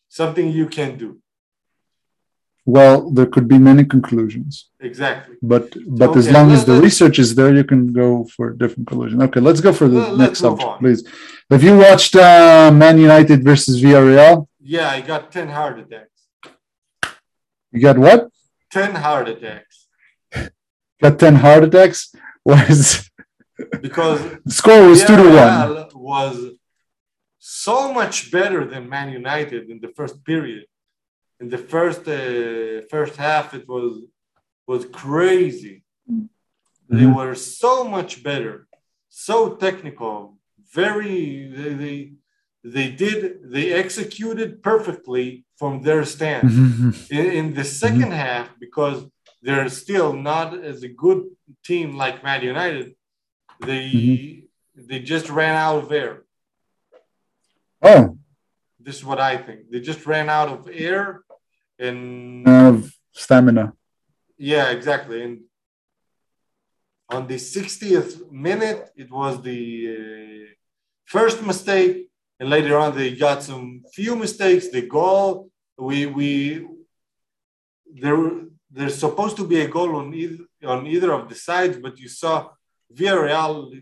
something you can do. Well, there could be many conclusions. Exactly. But but okay, as long as the research is there, you can go for a different conclusion. Okay, let's go for the well, next subject, on. please. Have you watched uh, Man United versus Villarreal? Yeah, I got 10 heart attacks. You got what? 10 heart attacks. got 10 heart attacks? Was because the score was 2 to 1. Was so much better than Man United in the first period. In the first uh, first half, it was was crazy. Mm-hmm. They were so much better, so technical, very they, they they did they executed perfectly from their stance. Mm-hmm. In, in, the 2nd mm-hmm. half, because they're still not as a good team like Man United, they mm-hmm. they just ran out of air. Oh, this is what I think. They just ran out of air and of stamina. Yeah, exactly. And on the 60th minute, it was the uh, first mistake and later on they got some few mistakes. The goal we we there there's supposed to be a goal on either on either of the sides, but you saw Villarreal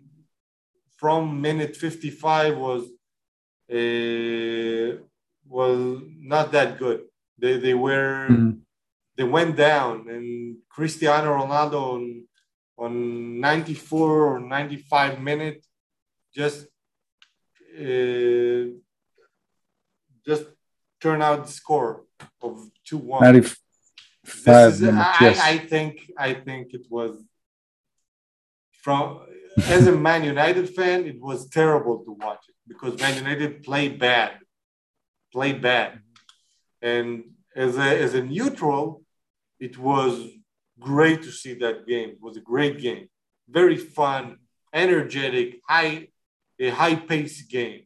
from minute 55 was uh, was not that good. They they were mm-hmm. they went down, and Cristiano Ronaldo on on 94 or 95 minute just uh, just turn out the score of 2 1. 95 is, minutes, I, yes. I think I think it was from as a Man United fan, it was terrible to watch it because Man United played bad. played bad. And as a, as a neutral, it was great to see that game. It was a great game, very fun, energetic, high, a high pace game.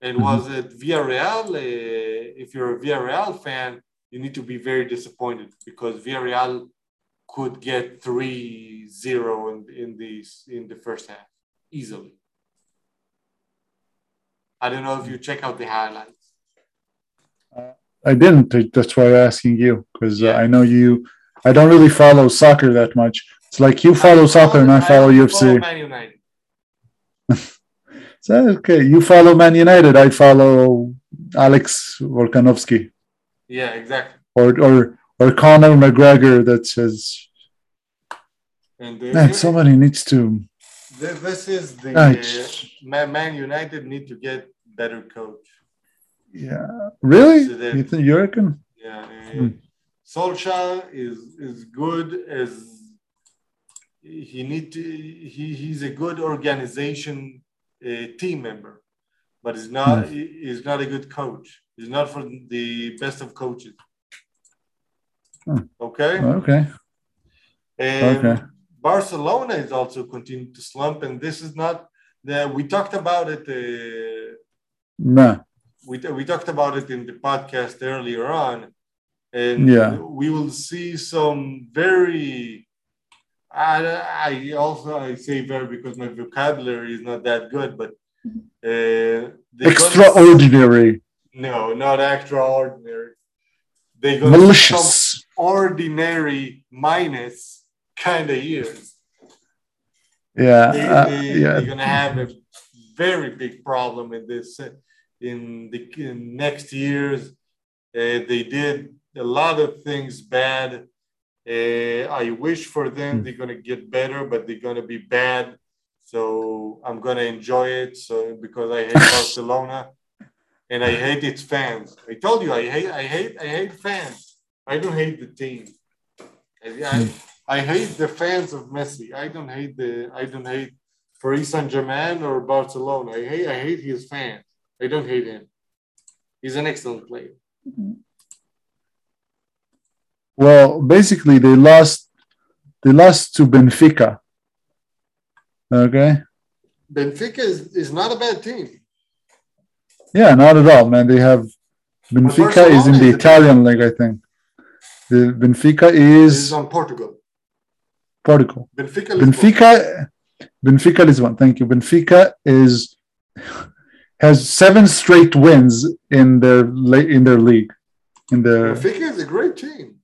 And mm-hmm. was it Villarreal? Uh, if you're a Villarreal fan, you need to be very disappointed because Villarreal could get 3 0 in, in, the, in the first half easily. I don't know if you check out the highlights. Uh, I didn't. That's why I'm asking you because yeah. uh, I know you. I don't really follow soccer that much. It's like you follow I soccer follow, and I follow I UFC. Follow Man United. So, okay, you follow Man United. I follow Alex Volkanovski. Yeah, exactly. Or or or Conor McGregor that says. And man, somebody needs to. This is the uh, Man United need to get better coach. Yeah, really? So that, you think you reckon? Yeah, hmm. Solskjaer is is good as he need to. He, he's a good organization uh, team member, but he's not. Hmm. He's not a good coach. He's not for the best of coaches. Hmm. Okay. Okay. And okay. Barcelona is also continuing to slump, and this is not that we talked about it. Uh, no we, we talked about it in the podcast earlier on and yeah we will see some very I, I also I say very because my vocabulary is not that good, but uh, extraordinary. no, not extraordinary. They go malicious, ordinary minus kind of years. Yeah, they, uh, they, yeah. They're gonna have a very big problem in this in the in next years. Uh, they did a lot of things bad. Uh, I wish for them hmm. they're gonna get better, but they're gonna be bad. So I'm gonna enjoy it. So because I hate Barcelona and I hate its fans. I told you I hate I hate I hate fans. I don't hate the team. I, I, hmm. I hate the fans of Messi. I don't hate the I don't hate Paris Saint Germain or Barcelona. I hate I hate his fans. I don't hate him. He's an excellent player. Well, basically, they lost. They lost to Benfica. Okay. Benfica is, is not a bad team. Yeah, not at all, man. They have Benfica is in the Italian league, I think. The Benfica is, is on Portugal. Portugal. Benfica. Lisbon. Benfica. Benfica Lisbon. Thank you. Benfica is has seven straight wins in their in their league. In the Benfica is a great team.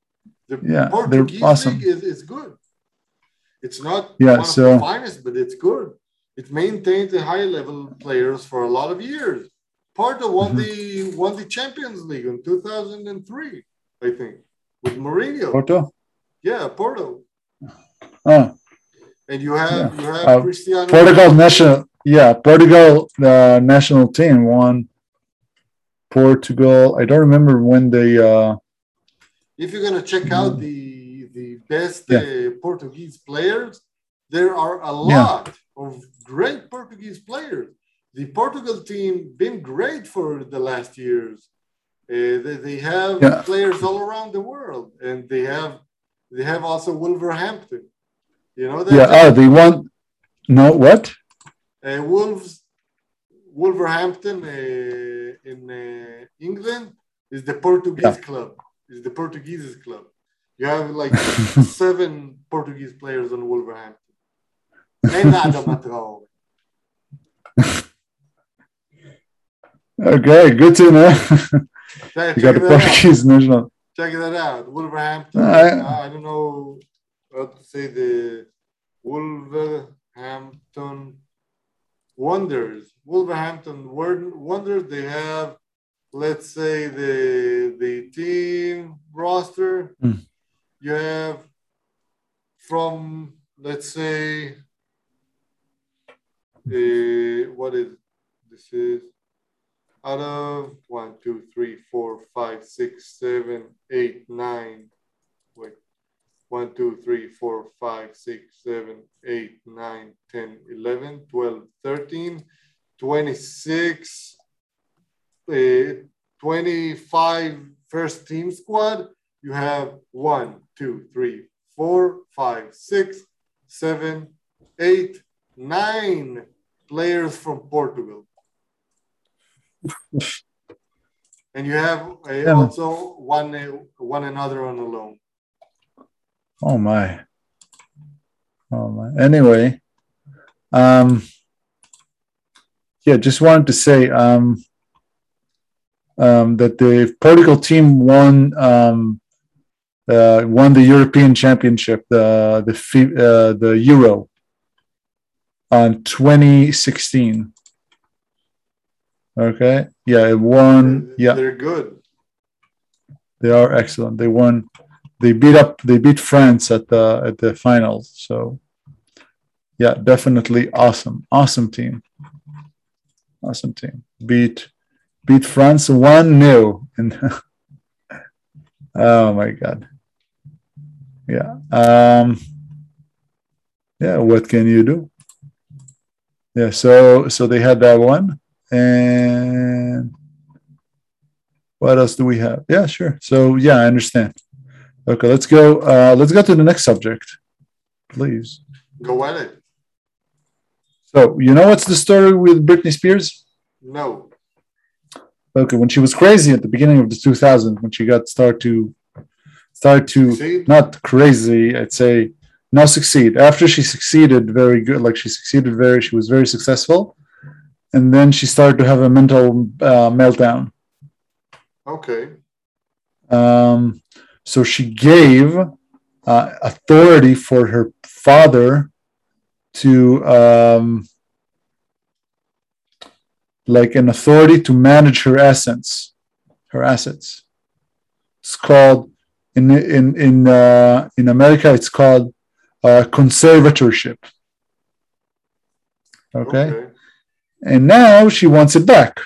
The yeah, Portuguese they're awesome. league is, is good. It's not yeah, one so, of the finest, but it's good. It maintains the high level players for a lot of years. Porto won mm-hmm. the won the Champions League in 2003, I think, with Mourinho. Porto. Yeah, Porto. Oh. And you have yeah. you have uh, Cristiano. Portugal national yeah, Portugal, the national team won. Portugal. I don't remember when they. Uh, if you're gonna check out mm. the the best yeah. uh, Portuguese players, there are a lot yeah. of great Portuguese players. The Portugal team been great for the last years. Uh, they, they have yeah. players all around the world, and they have they have also Wolverhampton. You know that. Yeah. Oh, they won. No, what? Uh, Wolves, Wolverhampton uh, in uh, England is the Portuguese club. Is the Portuguese club. You have like seven Portuguese players on Wolverhampton. okay, good to know. you got the Portuguese out. national. Check that out. Wolverhampton. Uh, I don't know how to say the Wolverhampton Wonders, Wolverhampton Wonders, they have, let's say, the the team roster. Mm. You have from, let's say, uh, what is this is out of one, two, three, four, five, six, seven, eight, nine. Wait, 1, 2, 3, 4, 5, 6, 7, 8, 9, 10, 11, 12, 13, 26, uh, 25 first team squad, you have one, two, three, four, five, six, seven, eight, nine players from Portugal. and you have uh, Yeah. also one uh, one another on a loan. Oh my. Oh my. Anyway, um, yeah, just wanted to say um, um, that the Portugal team won um, uh, won the European Championship, the the uh, the Euro, on 2016. Okay, yeah, it won. Yeah, They're good. they are excellent. They won. They beat up. They beat France at the at the finals. So, yeah, definitely awesome. Awesome team. Awesome team. Beat beat France one 0 and oh my god. Yeah. Um. Yeah. What can you do? Yeah. So so they had that one and what else do we have? Yeah, sure. So yeah, I understand. Okay, let's go. Uh, let's go to the next subject, please. Go at it. So you know what's the story with Britney Spears? No. Okay, when she was crazy at the beginning of the 2000s, when she got start to start to See? not crazy, I'd say not succeed. After she succeeded very good, like she succeeded very, she was very successful, and then she started to have a mental uh, meltdown. Okay. Um, so she gave uh, authority for her father to, um, like, an authority to manage her assets. Her assets. It's called in in in uh, in America. It's called uh, conservatorship. okay, and now she wants it back.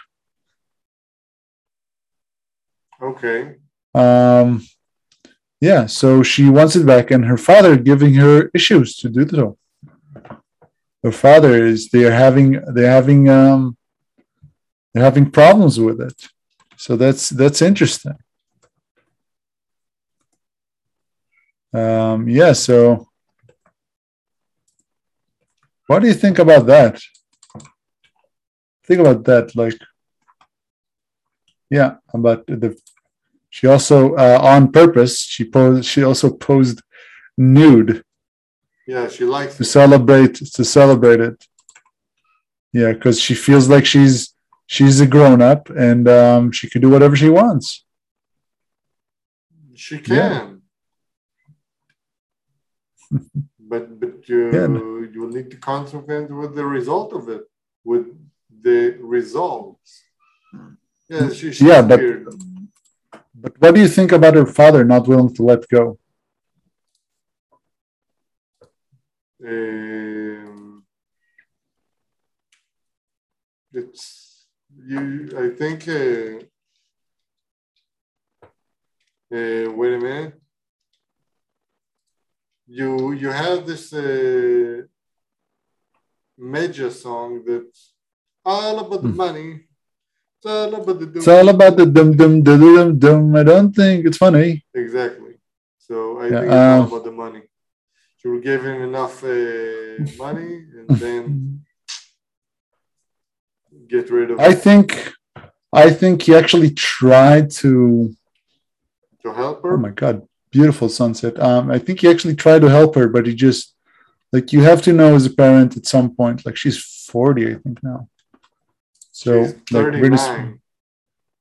Okay. Um, yeah, so she wants it back, and her father giving her issues to do so. Her father is they're having they're having um they're having problems with it. So that's that's interesting. Um, yeah, so what do you think about that? Think about that, like yeah, about the she also, uh, on purpose, she posed. She also posed nude Yeah, she likes to it. celebrate to celebrate it. Yeah, because she feels like she's she's a grown up and um, she can do whatever she wants. She can. but but you Yeah. you need to consequence with the result of it, with the results. Yeah, she, she's Yeah, but- weird. But what do you think about her father not willing to let go? Um, it's you. I think. Uh, uh, wait a minute. You you have this uh, major song that's all about the Hmm. money. It's all about the. It's all about the dum dum dum dum dum. I don't think it's funny. Exactly. So I Yeah, think it's all um, about the money. You were giving enough uh, money and then get rid of I think, I think he actually tried to. to help her. Oh my god, beautiful sunset. Um, I think he actually tried to help her, but he just like you have to know as a parent at some point. Like she's forty, I think now. So She's like Britney 39.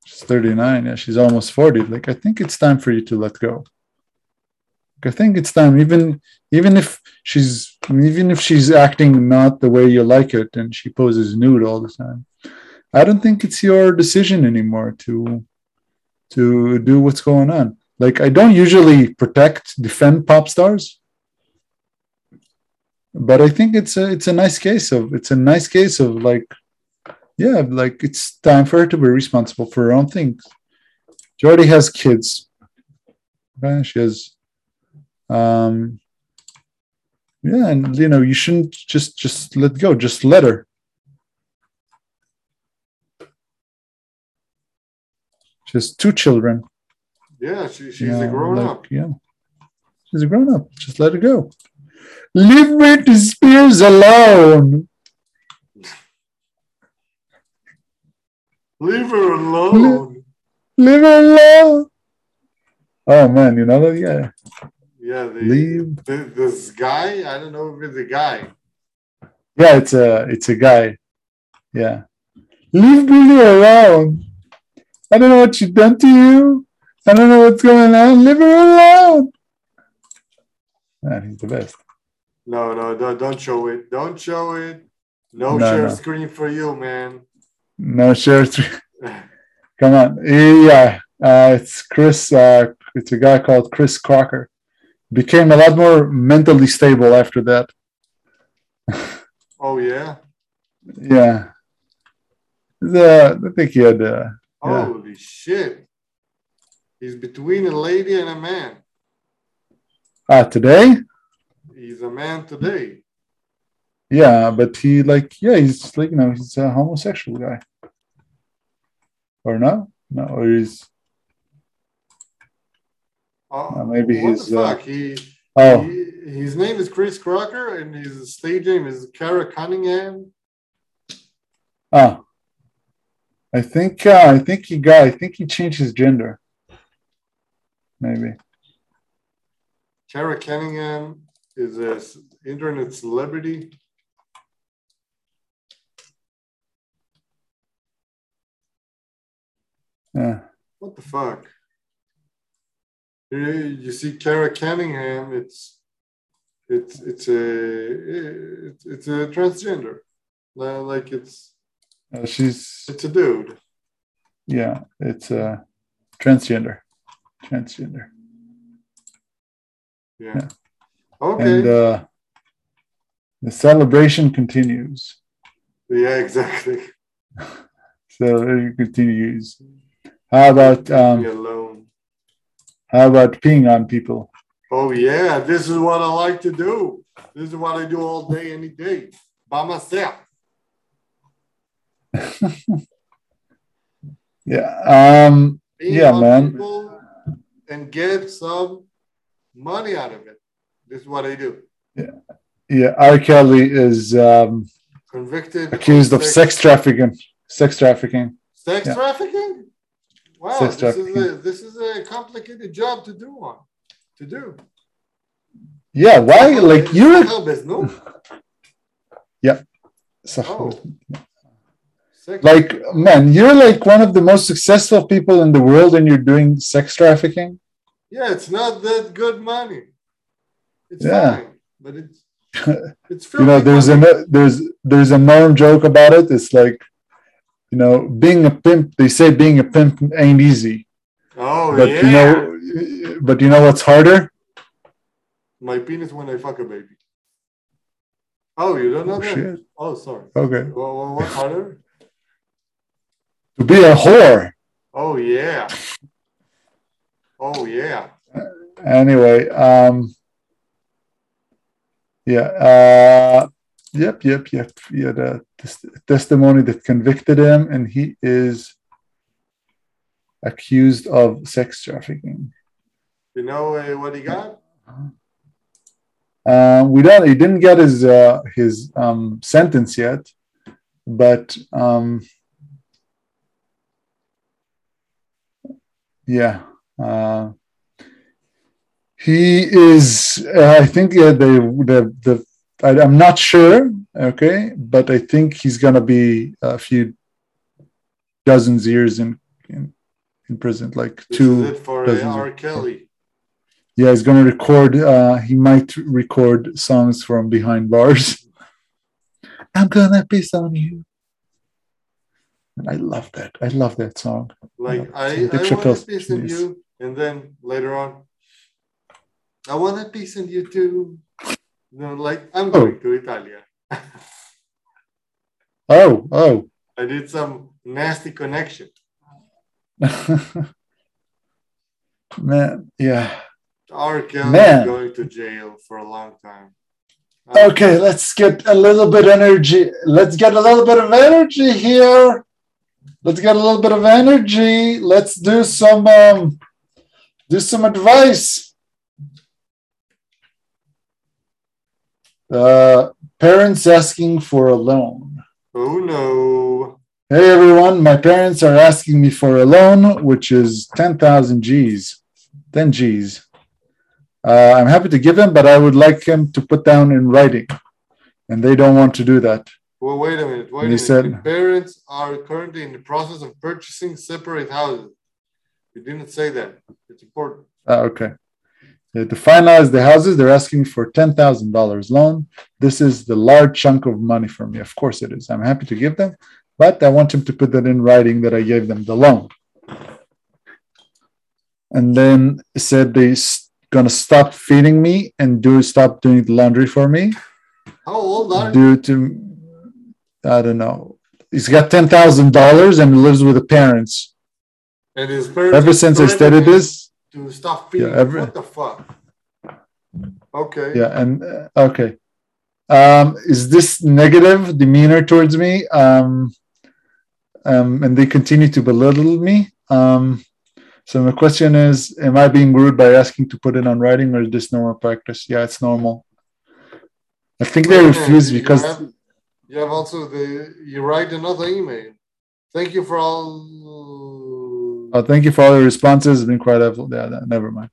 She's 39. Yeah, she's almost 40. Like, I think it's time for you to let go. I think it's time, even even if she's even if she's acting not the way you like it and she poses nude all the time. I don't think it's your decision anymore to to do what's going on. Like, I don't usually protect, defend pop stars. But I think it's a it's a nice case of it's a nice case of like yeah, like it's time for her to be responsible for her own things. She already has kids. Okay, she has, um, yeah, and you know, you shouldn't just just let go. Just let her. She has two children. Yeah, she, she's Yeah, a grown like, up. Yeah. She's a grown up. Just let her go. Leave Britney Spears alone. Leave her alone. Leave her alone. Oh man, you know that? Yeah. Yeah, the, Leave. the, this guy, I don't know if it's a guy. Yeah, it's a it's a guy. Yeah. Leave Britney alone. I don't know what she's done to you. I don't know what's going on. Leave her alone. Man, he's the best. No, no, don't, don't show it. Don't show it. No, No, share no. screen for you, man. No share screen. Come on. Yeah. Uh, it's Chris. Uh, it's a guy called Chris Crocker. Became a lot more mentally stable after that. Oh, yeah? Yeah. The, I think he had. Uh, Yeah. Holy shit. He's between a lady and a man. ah, today? He's a man today. Yeah, but he like yeah, he's like you know he's a homosexual guy. Or no? No, or he's Uh, maybe what he's, the uh, he, oh he, his name is Chris Crocker and his stage name is Kara Cunningham. ah. I think uh, I think he got I think he changed his gender. Maybe. Kara Cunningham is a internet celebrity. Yeah. What the fuck? You see Kara Cunningham. It's it's it's a it's, it's a transgender. Li- Like it's Uh, she's it's a dude. yeah, it's uh transgender. Transgender. Yeah. Yeah. Okay. And uh the celebration continues. yeah, exactly. So it continues. How about um alone. How about peeing on people? Oh yeah, this is what I like to do. This is what I do all day, any day, by myself. Yeah. Um Being Yeah, man. and get some money out of it. This is what I do. yeah, Yeah. R. Kelly is um Convicted, accused of sex trafficking. Sex trafficking. sex yeah. trafficking. Wow, this is a this is a complicated job to do on to do. Yeah, why? Like you're no? Oh. Like man, you're like one of the most successful people in the world and you're doing sex trafficking. Yeah, it's not that good money. It's Yeah. fine, but it's it's you know, there's a there's there's a known joke about it. It's like, you know, being a pimp, they say being a pimp ain't easy. Oh But yeah, you know but you know what's harder? my penis when I fuck a baby. Oh, you don't know Oh, that? shit. Oh, sorry. Okay. Well, well, what harder? To be a whore. Oh yeah. Oh yeah. anyway um yeah uh yep yep yep yeah the tes- testimony that convicted him and he is accused of sex trafficking You know uh, what he got? uh, we don't he didn't get his uh his um sentence yet but um yeah uh he is uh, i think yeah, they the the I, i'm not sure okay but i think he's gonna be a few dozens years in in, in prison like This two is it for R. Kelly. yeah he's gonna record uh he might record songs from behind bars i'm gonna piss on you and i love that i love that song Like I, I want Chappelle's to piece in you, and then later on, I want to piece in you too. Know, like I'm Oh. going to Italia. oh oh I did some nasty connection. man yeah R. Kelly Man. is going to jail for a long time. Okay let's get a little bit energy let's get a little bit of energy here let's get a little bit of energy. Let's do some um, do some advice. Uh, parents asking for a loan. Oh no. Hey everyone, my parents are asking me for a loan, which is 10,000 G's. 10 G's. Uh, I'm happy to give them, but I would like him to put down in writing. And they don't want to do that. Well, wait a minute. Wait a And he minute. said- The parents are currently in the process of purchasing separate houses. You didn't say that. It's important. Ah, okay. Uh, to finalize the houses, they're asking for $10,000 loan. This is the large chunk of money for me. Of course it is. I'm happy to give them, but I want him to put that in writing that I gave them the loan. And then said they s- gonna stop feeding me and do stop doing the laundry for me How old are you? due to I don't know. He's got ten thousand dollars and lives with the parents. And his parents Ever since I started this, to stop feeding. Yeah, every- What the fuck? Okay. yeah, and uh, okay. Um, is this negative demeanor towards me? Um, um, and they continue to belittle me. Um, so my question is, am I being rude by asking to put it on writing, or is this normal practice? Yeah, it's normal. I think they refuse minute, you because have, you have also the you write another email. Thank you for all. Oh, thank you for all your responses. It's been quite helpful. Yeah, no, never mind.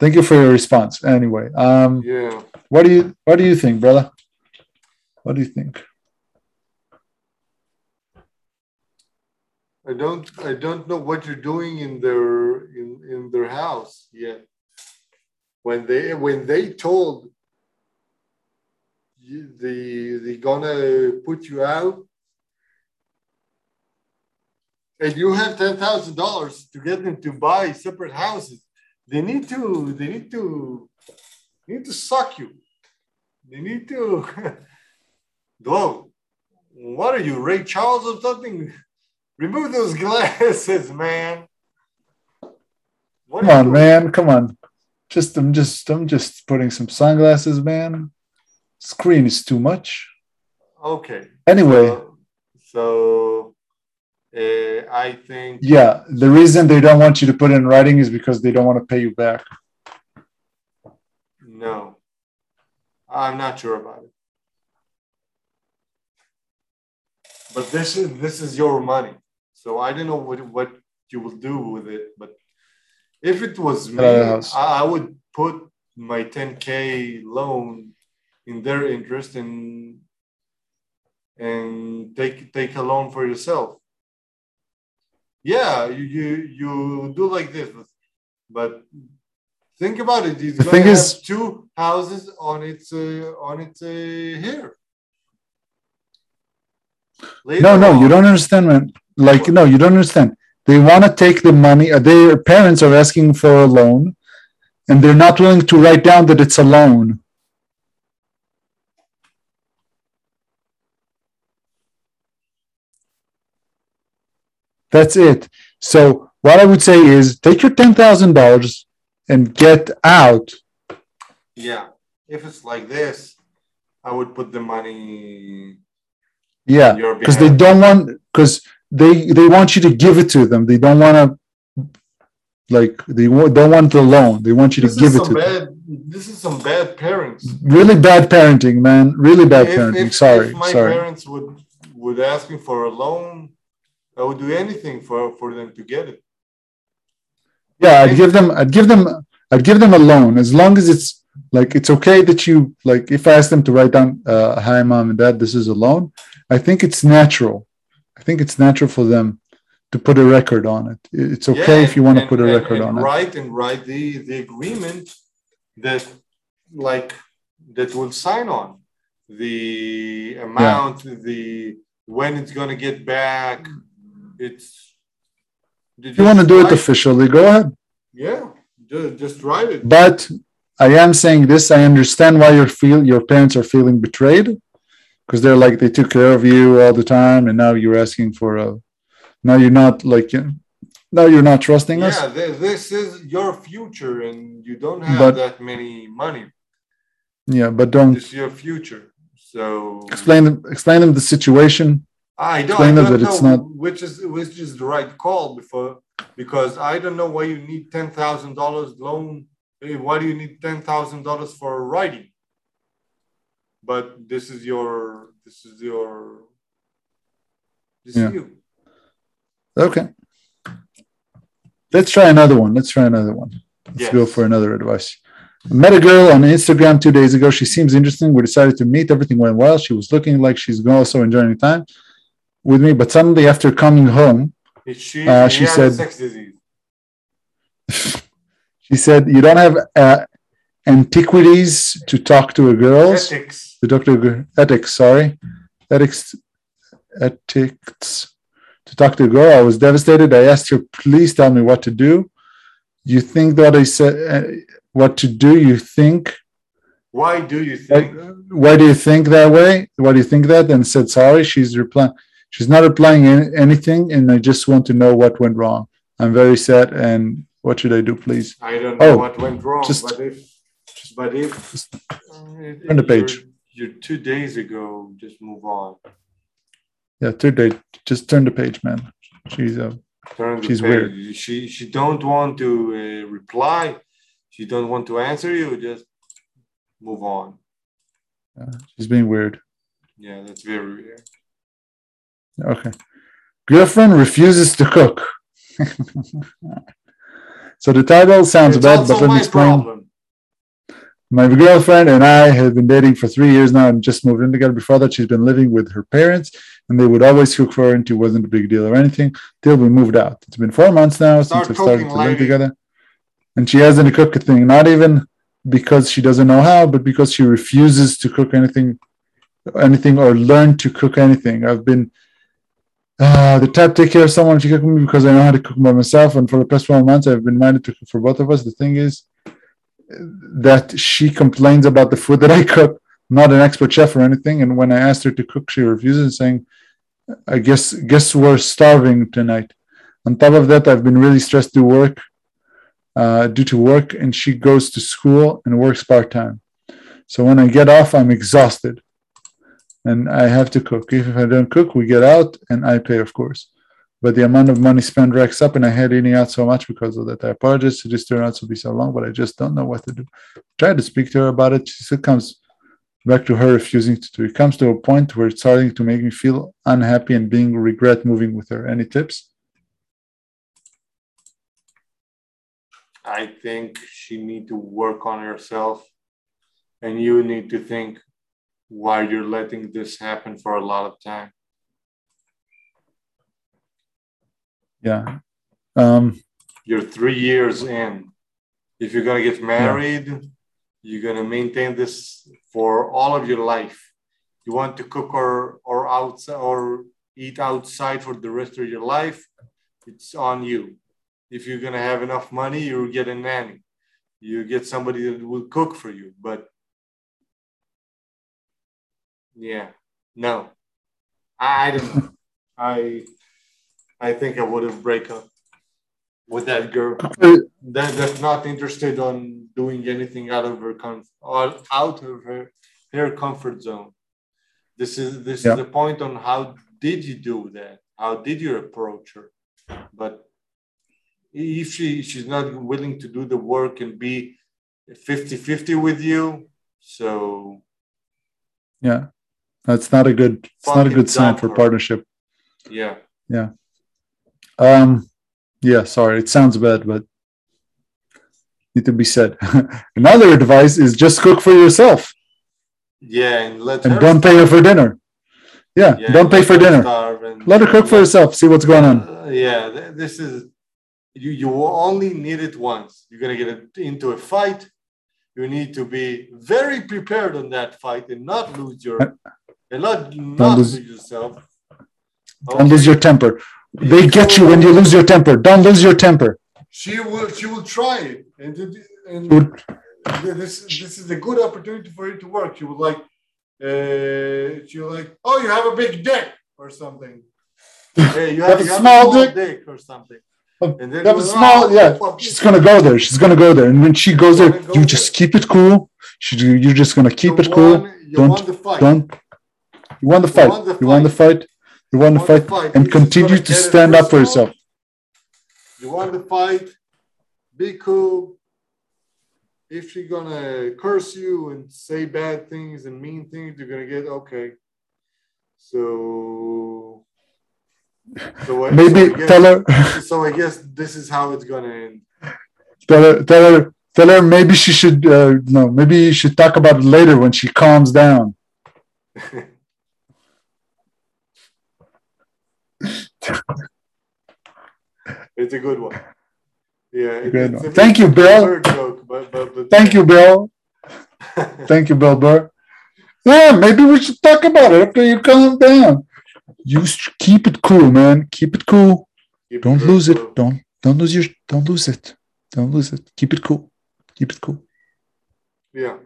Thank you for your response. Anyway, um, Yeah. what do you what do you think, brother? What do you think? I don't I don't know what you're doing in their in, in their house yet. When they when they told you they they gonna put you out and you have ten thousand dollars to get them to buy separate houses, they need to they need to they need to suck you. They need to Whoa. What are you, Ray Charles or something? Remove those glasses, man. What Come on, man. Come on. Just I'm just I'm just putting some sunglasses, man. Screen is too much. Okay. Anyway, So, so uh, I think yeah, the reason they don't want you to put it in writing is because they don't want to pay you back. no. I'm not sure about it. But this is this is your money. So I don't know what, what you will do with it. But if it was me, Get out of the house. I, I would put my 10k loan in their interest and and take take a loan for yourself. Yeah, you you, you do like this, but, think about it. It's The thing is- two houses on its uh, on its uh, here. Later No, no, you don't understand, man. Like, no, you don't understand. They want to take the money. uh, Their parents are asking for a loan, and they're not willing to write down that it's a loan. That's it. So what I would say is take your ten thousand dollars and get out. Yeah, if it's like this, I would put the money. Yeah, because they don't want because they they want you to give it to them. They don't want to like they don't want the loan. They want you to give it to them. bad. This is some bad parents. Really bad parenting, man. Really bad If- parenting. if- sorry, if my sorry. parents would would ask me for a loan, I would do anything for for them to get it. Yeah, I'd give them. I'd give them. I'd give them a loan as long as it's like it's okay that you like. If I ask them to write down, uh, "Hi, mom and dad, this is a loan," I think it's natural. I think it's natural for them to put a record on it. It's okay Yeah, if you want to put a and- record and on it. Write and write the the agreement that like that will sign on the amount, the when it's gonna get back. It's If you want to do it officially, go ahead. Yeah, just, just write it. But I am saying this. I understand why you feel your parents are feeling betrayed because they're like they took care of you all the time, and now you're asking for a. Now you're not like you know, now you're not trusting us. Yeah, th- this is your future, and you don't have But- that many money. Yeah, but don't This is your future. So explain them explain them the situation I don't, I don't that know it's not. which is which is the right call before because I don't know why you need ten thousand dollars loan. eh, Why do you need ten thousand dollars for writing? But this is your this is your this Yeah. is you. Okay. Let's try another one. Let's try another one. Let's Yes. go for another advice. I met a girl on Instagram two days ago. She seems interesting. We decided to meet. Everything went well. She was looking like she's also enjoying time with me. But suddenly, after coming home, she Uh, she said- sex she said, "You don't have uh, antiquities to talk to a girl. Ethics. To talk to a girl. Ethics. Sorry, ethics. Ethics. To talk to a girl. I was devastated. I asked her, please tell me what to do. You think that I said uh, what to do? You think Why do you think? why do you think that way? Why do you think that? And said sorry. She's replying. She's not replying any, anything, and I just want to know what went wrong. I'm very sad, and what should I do, please? I don't know Oh, what went wrong, just- but if but if turn the page. You're, you're two days ago, just move on. Yeah, third days. Just turn the page, man. She's uh, Turn She's page. weird. She she don't want to uh, reply. She don't want to answer you. Just move on. Yeah, she's being weird. Yeah, that's very weird. Okay. Girlfriend refuses to cook. so the title sounds It's bad, but let me explain. problem. My girlfriend and I have been dating for three years now and just moved in together. Before that, she's been living with her parents, and they would always cook for her, and it wasn't a big deal or anything till we moved out. It's been four months now Start since we started to live lady. together, and she hasn't cooked a thing. Not even because she doesn't know how, but because she refuses to cook anything, anything or learn to cook anything. I've been uh, the to take care of someone to cook me because I know how to cook by myself, and for the past four months, I've been minded to cook for both of us. The thing is that she complains about the food that I cook. I'm not an expert chef or anything. And when I asked her to cook, she refuses, saying, "I guess guess we're starving tonight." On top of that, I've been really stressed to work uh, due to work, and she goes to school and works part time. So when I get off, I'm exhausted, and I have to cook. If I don't cook, we get out, and I pay, of course. But the amount of money spent racks up, and I hate eating out so much because of that. I apologize to this turned out to be so long, but I just don't know what to do. Tried to speak to her about it. She still comes back to her refusing to do. It comes to a point where it's starting to make me feel unhappy and being regret moving with her. Any tips? I think she need to work on herself, and you need to think why you're letting this happen for a lot of time. Yeah. Um, You're three years in. If you're gonna get married, you're gonna maintain this for all of your life. You want to cook or or outside or eat outside for the rest of your life, it's on you. If you're gonna have enough money, you get a nanny. You get somebody that will cook for you. But yeah, no, I, don't know. I I think I would have break up with that girl that that's not interested on doing anything out of her comfort or out of her her comfort zone. This is this Yeah. is the point on how did you do that? How did you approach her? But if she she's not willing to do the work and be 50-50 with you, so yeah. That's not a good it's not a good sign for partnership. yeah. Yeah. Um yeah, sorry, it sounds bad, but need to be said. Another advice is just cook for yourself Yeah, and let and her don't pay her for dinner. Yeah, yeah, don't pay for dinner. and- Let her cook for herself. See what's going on. Uh, yeah, this is you. You only need it once. You're gonna get into a fight. You need to be very prepared on that fight and not lose your not not lose- yourself. Don't lose your temper. They get you when you lose your temper. Don't lose your temper. She will. She will try it, and, and Would- this this is a good opportunity for you to work. She will like. Uh, she like. Oh, you have a big dick or something. Hey, you have, a you have small a small dick? dick? or something. And then You have a small, "Oh, yeah. She's gonna go there. She's gonna go there, and when she goes there, go you just keep it cool. She, you're just gonna keep You it cool. won- You Don't- won the fight. Don't. You won the fight. won You won the fight. You want the fight, and continue to stand up for yourself. You want the fight? Be cool. If she's gonna curse you and say bad things and mean things, you're gonna get okay. So, so Maybe so guess, tell her, So I guess this is how it's gonna end. tell her, tell her, tell her. Maybe she should. Uh, no, maybe you should talk about it later when she calms down. It's a good one. Yeah, it- Good it's one. a Thank you, Bill. joke, but, but, but Thank you, Bill. Thank you, Bill Burr. Yeah, maybe we should talk about it after you calm down. You keep it cool, man. Keep it cool. Keep Don't very lose cool. it. Don't don't lose your. Don't lose it. Don't lose it. Keep it cool. Keep it cool. Yeah.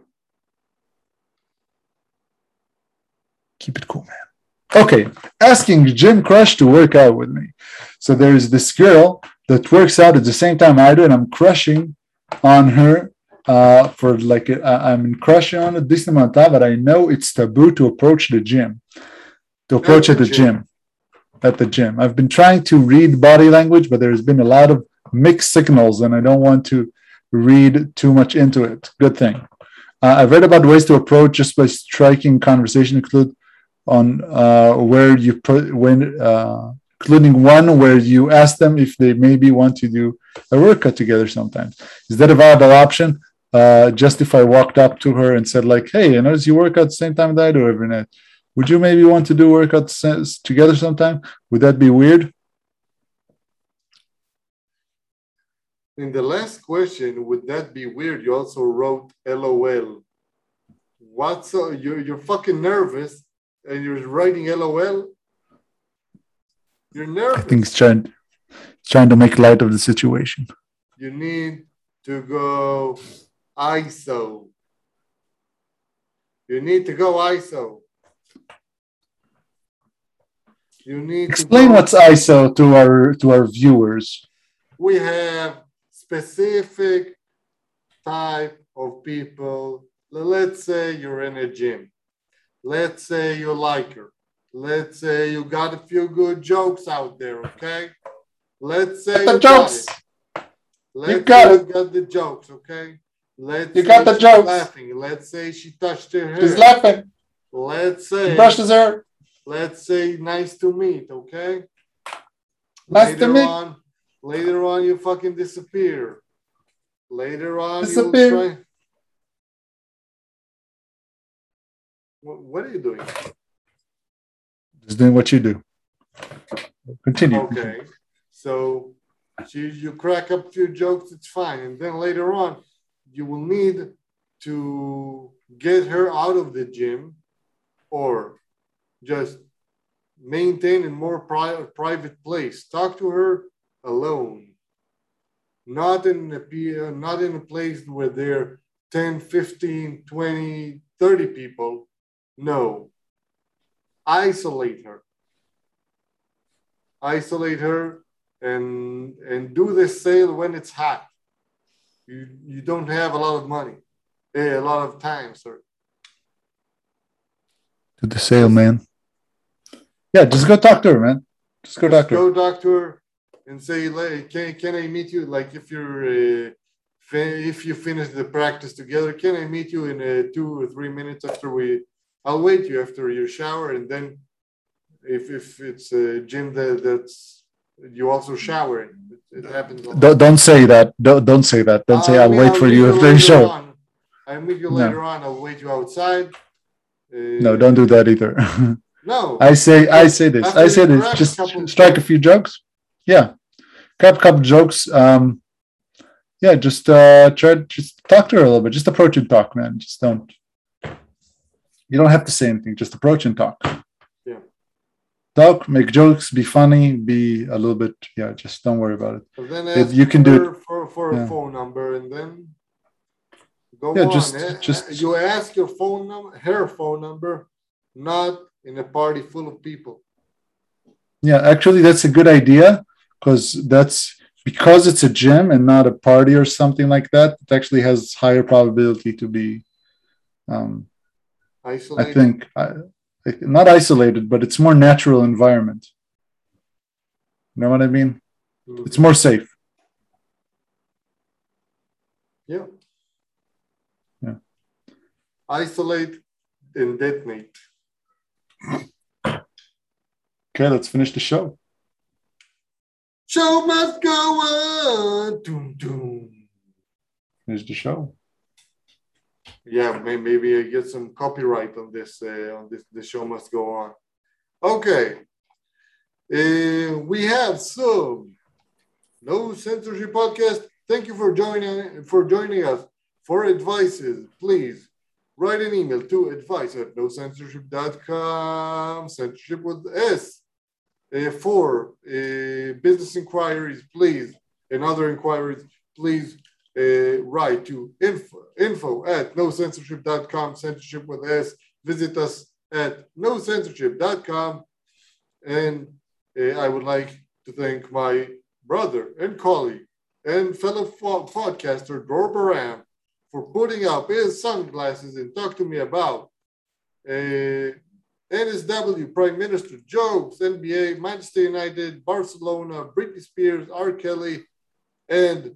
keep it cool, man. Okay, asking Gym Crush to work out with me. So there is this girl that works out at the same time I do, and I'm crushing on her uh, for like a, I- I'm crushing on a decent amount of time, but I know it's taboo to approach the gym. To approach the at the gym. gym. At the gym. I've been trying to read body language, but there's been a lot of mixed signals, and I don't want to read too much into it. Good thing. Uh, I've read about ways to approach just by striking conversation, include on uh, where you put when uh, including one where you ask them if they maybe want to do a workout together sometimes. Is that a viable option? Uh, just if I walked up to her and said like, "Hey, I notice you work out the same time that I do every night. Would you maybe want to do workouts together sometime? Would that be weird?" In the last question, would that be weird? You also wrote LOL. What's so you're you're fucking nervous and you're writing LOL? You're nervous. I think he's trying trying to make light of the situation. You need to go ISO. You need to go ISO. You need Explain go, what's ISO to our to our viewers. we have specific type of people. Let's say you're in a gym. Let's say you like her. Let's say you got a few good jokes out there, okay? Let's say the you got jokes. Let's got say it. you got the jokes, okay? Let's You got the jokes. laughing. Let's say she touched her hair. He's laughing. Let's say Brushes her. let's say nice to meet, okay? Nice to later meet. On, later on, you fucking disappear. Later on, Disappear. What, are you doing? Just doing what you do. Continue. Okay, so you, you crack up a few jokes, it's fine, and then later on, you will need to get her out of the gym, or just maintain a more pri- private place. Talk to her alone, not in a uh, not in a place where there are 10, 15, 20, 30 people. No, isolate her isolate her and and do this sale when it's hot. You you don't have a lot of money, eh, a lot of time, sir. To the sale, man. Yeah, just go talk to her, man. Just go Just talk to her. go talk to her and say, like, can can I meet you? Like if you're uh, if you finish the practice together, can I meet you in uh, two or three minutes after we? I'll wait you after your shower, and then if if it's a gym that that's you also showering, it, it happens. Don't, don't say that. Don't, don't say that. Don't say I I'll mean, wait for you after the show. on. I'll meet you No. later on. I'll wait you outside. Uh, No, don't do that either. No. I say, I say this. I say this. crack a Just strike a few jokes. Yeah, a couple jokes. Um, yeah, just uh, try just talk to her a little bit. Just approach and talk, man. Just don't. You don't have to say anything. Just approach and talk. Yeah. Talk, make jokes, be funny, be a little bit. Yeah, just don't worry about it. Then If you can do it for, for Yeah. a phone number and then go Yeah, on. just- Eh, just- eh, you ask your phone number, her phone number, not in a party full of people. Yeah, actually, that's a good idea because that's because it's a gym and not a party or something like that. It actually has higher probability to be. Um, I think. I, not isolated, but it's more natural environment. You know what I mean? Mhm. It's more safe. Yeah. Yeah. Isolate and detonate. Okay, let's finish the show. Show must go on. Doom, doom. Finish the show. Yeah, may- maybe I get some copyright on this. Uh, on this, the show must go on. Okay. Uh, we have some no censorship podcast. Thank you for joining for joining us. For advices, please write an email to advice at no sensorship.com. Censorship with S. Uh, for uh, business inquiries, please, and other inquiries, please uh, write to info, info at no sensorship.com. Censorship with S. Visit us at no sensorship.com. And uh, I would like to thank my brother and colleague and fellow fo- podcaster, Dror Baraam, for putting up his sunglasses and talk to me about uh, NSW, Prime Minister, jokes, NBA, Manchester United, Barcelona, Britney Spears, R. Kelly, and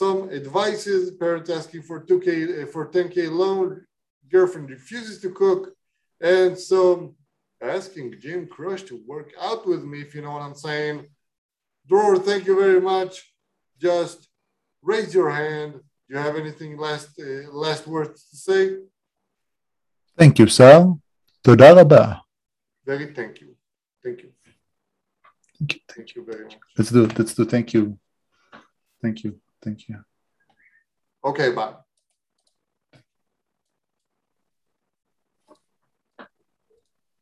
some advices, parents asking for 2K, eh, for 10K loan, girlfriend refuses to cook, and some asking Gym Crush to work out with me, if you know what I'm saying. Dror, thank you very much. Just raise your hand. Do you have anything last uh, last words to say? Thank you, sir. Toda rabah. Very thank you. Thank you. Thank you. Thank you very much. Let's do. Let's do. Thank you. Thank you. Thank you. Okay, bye.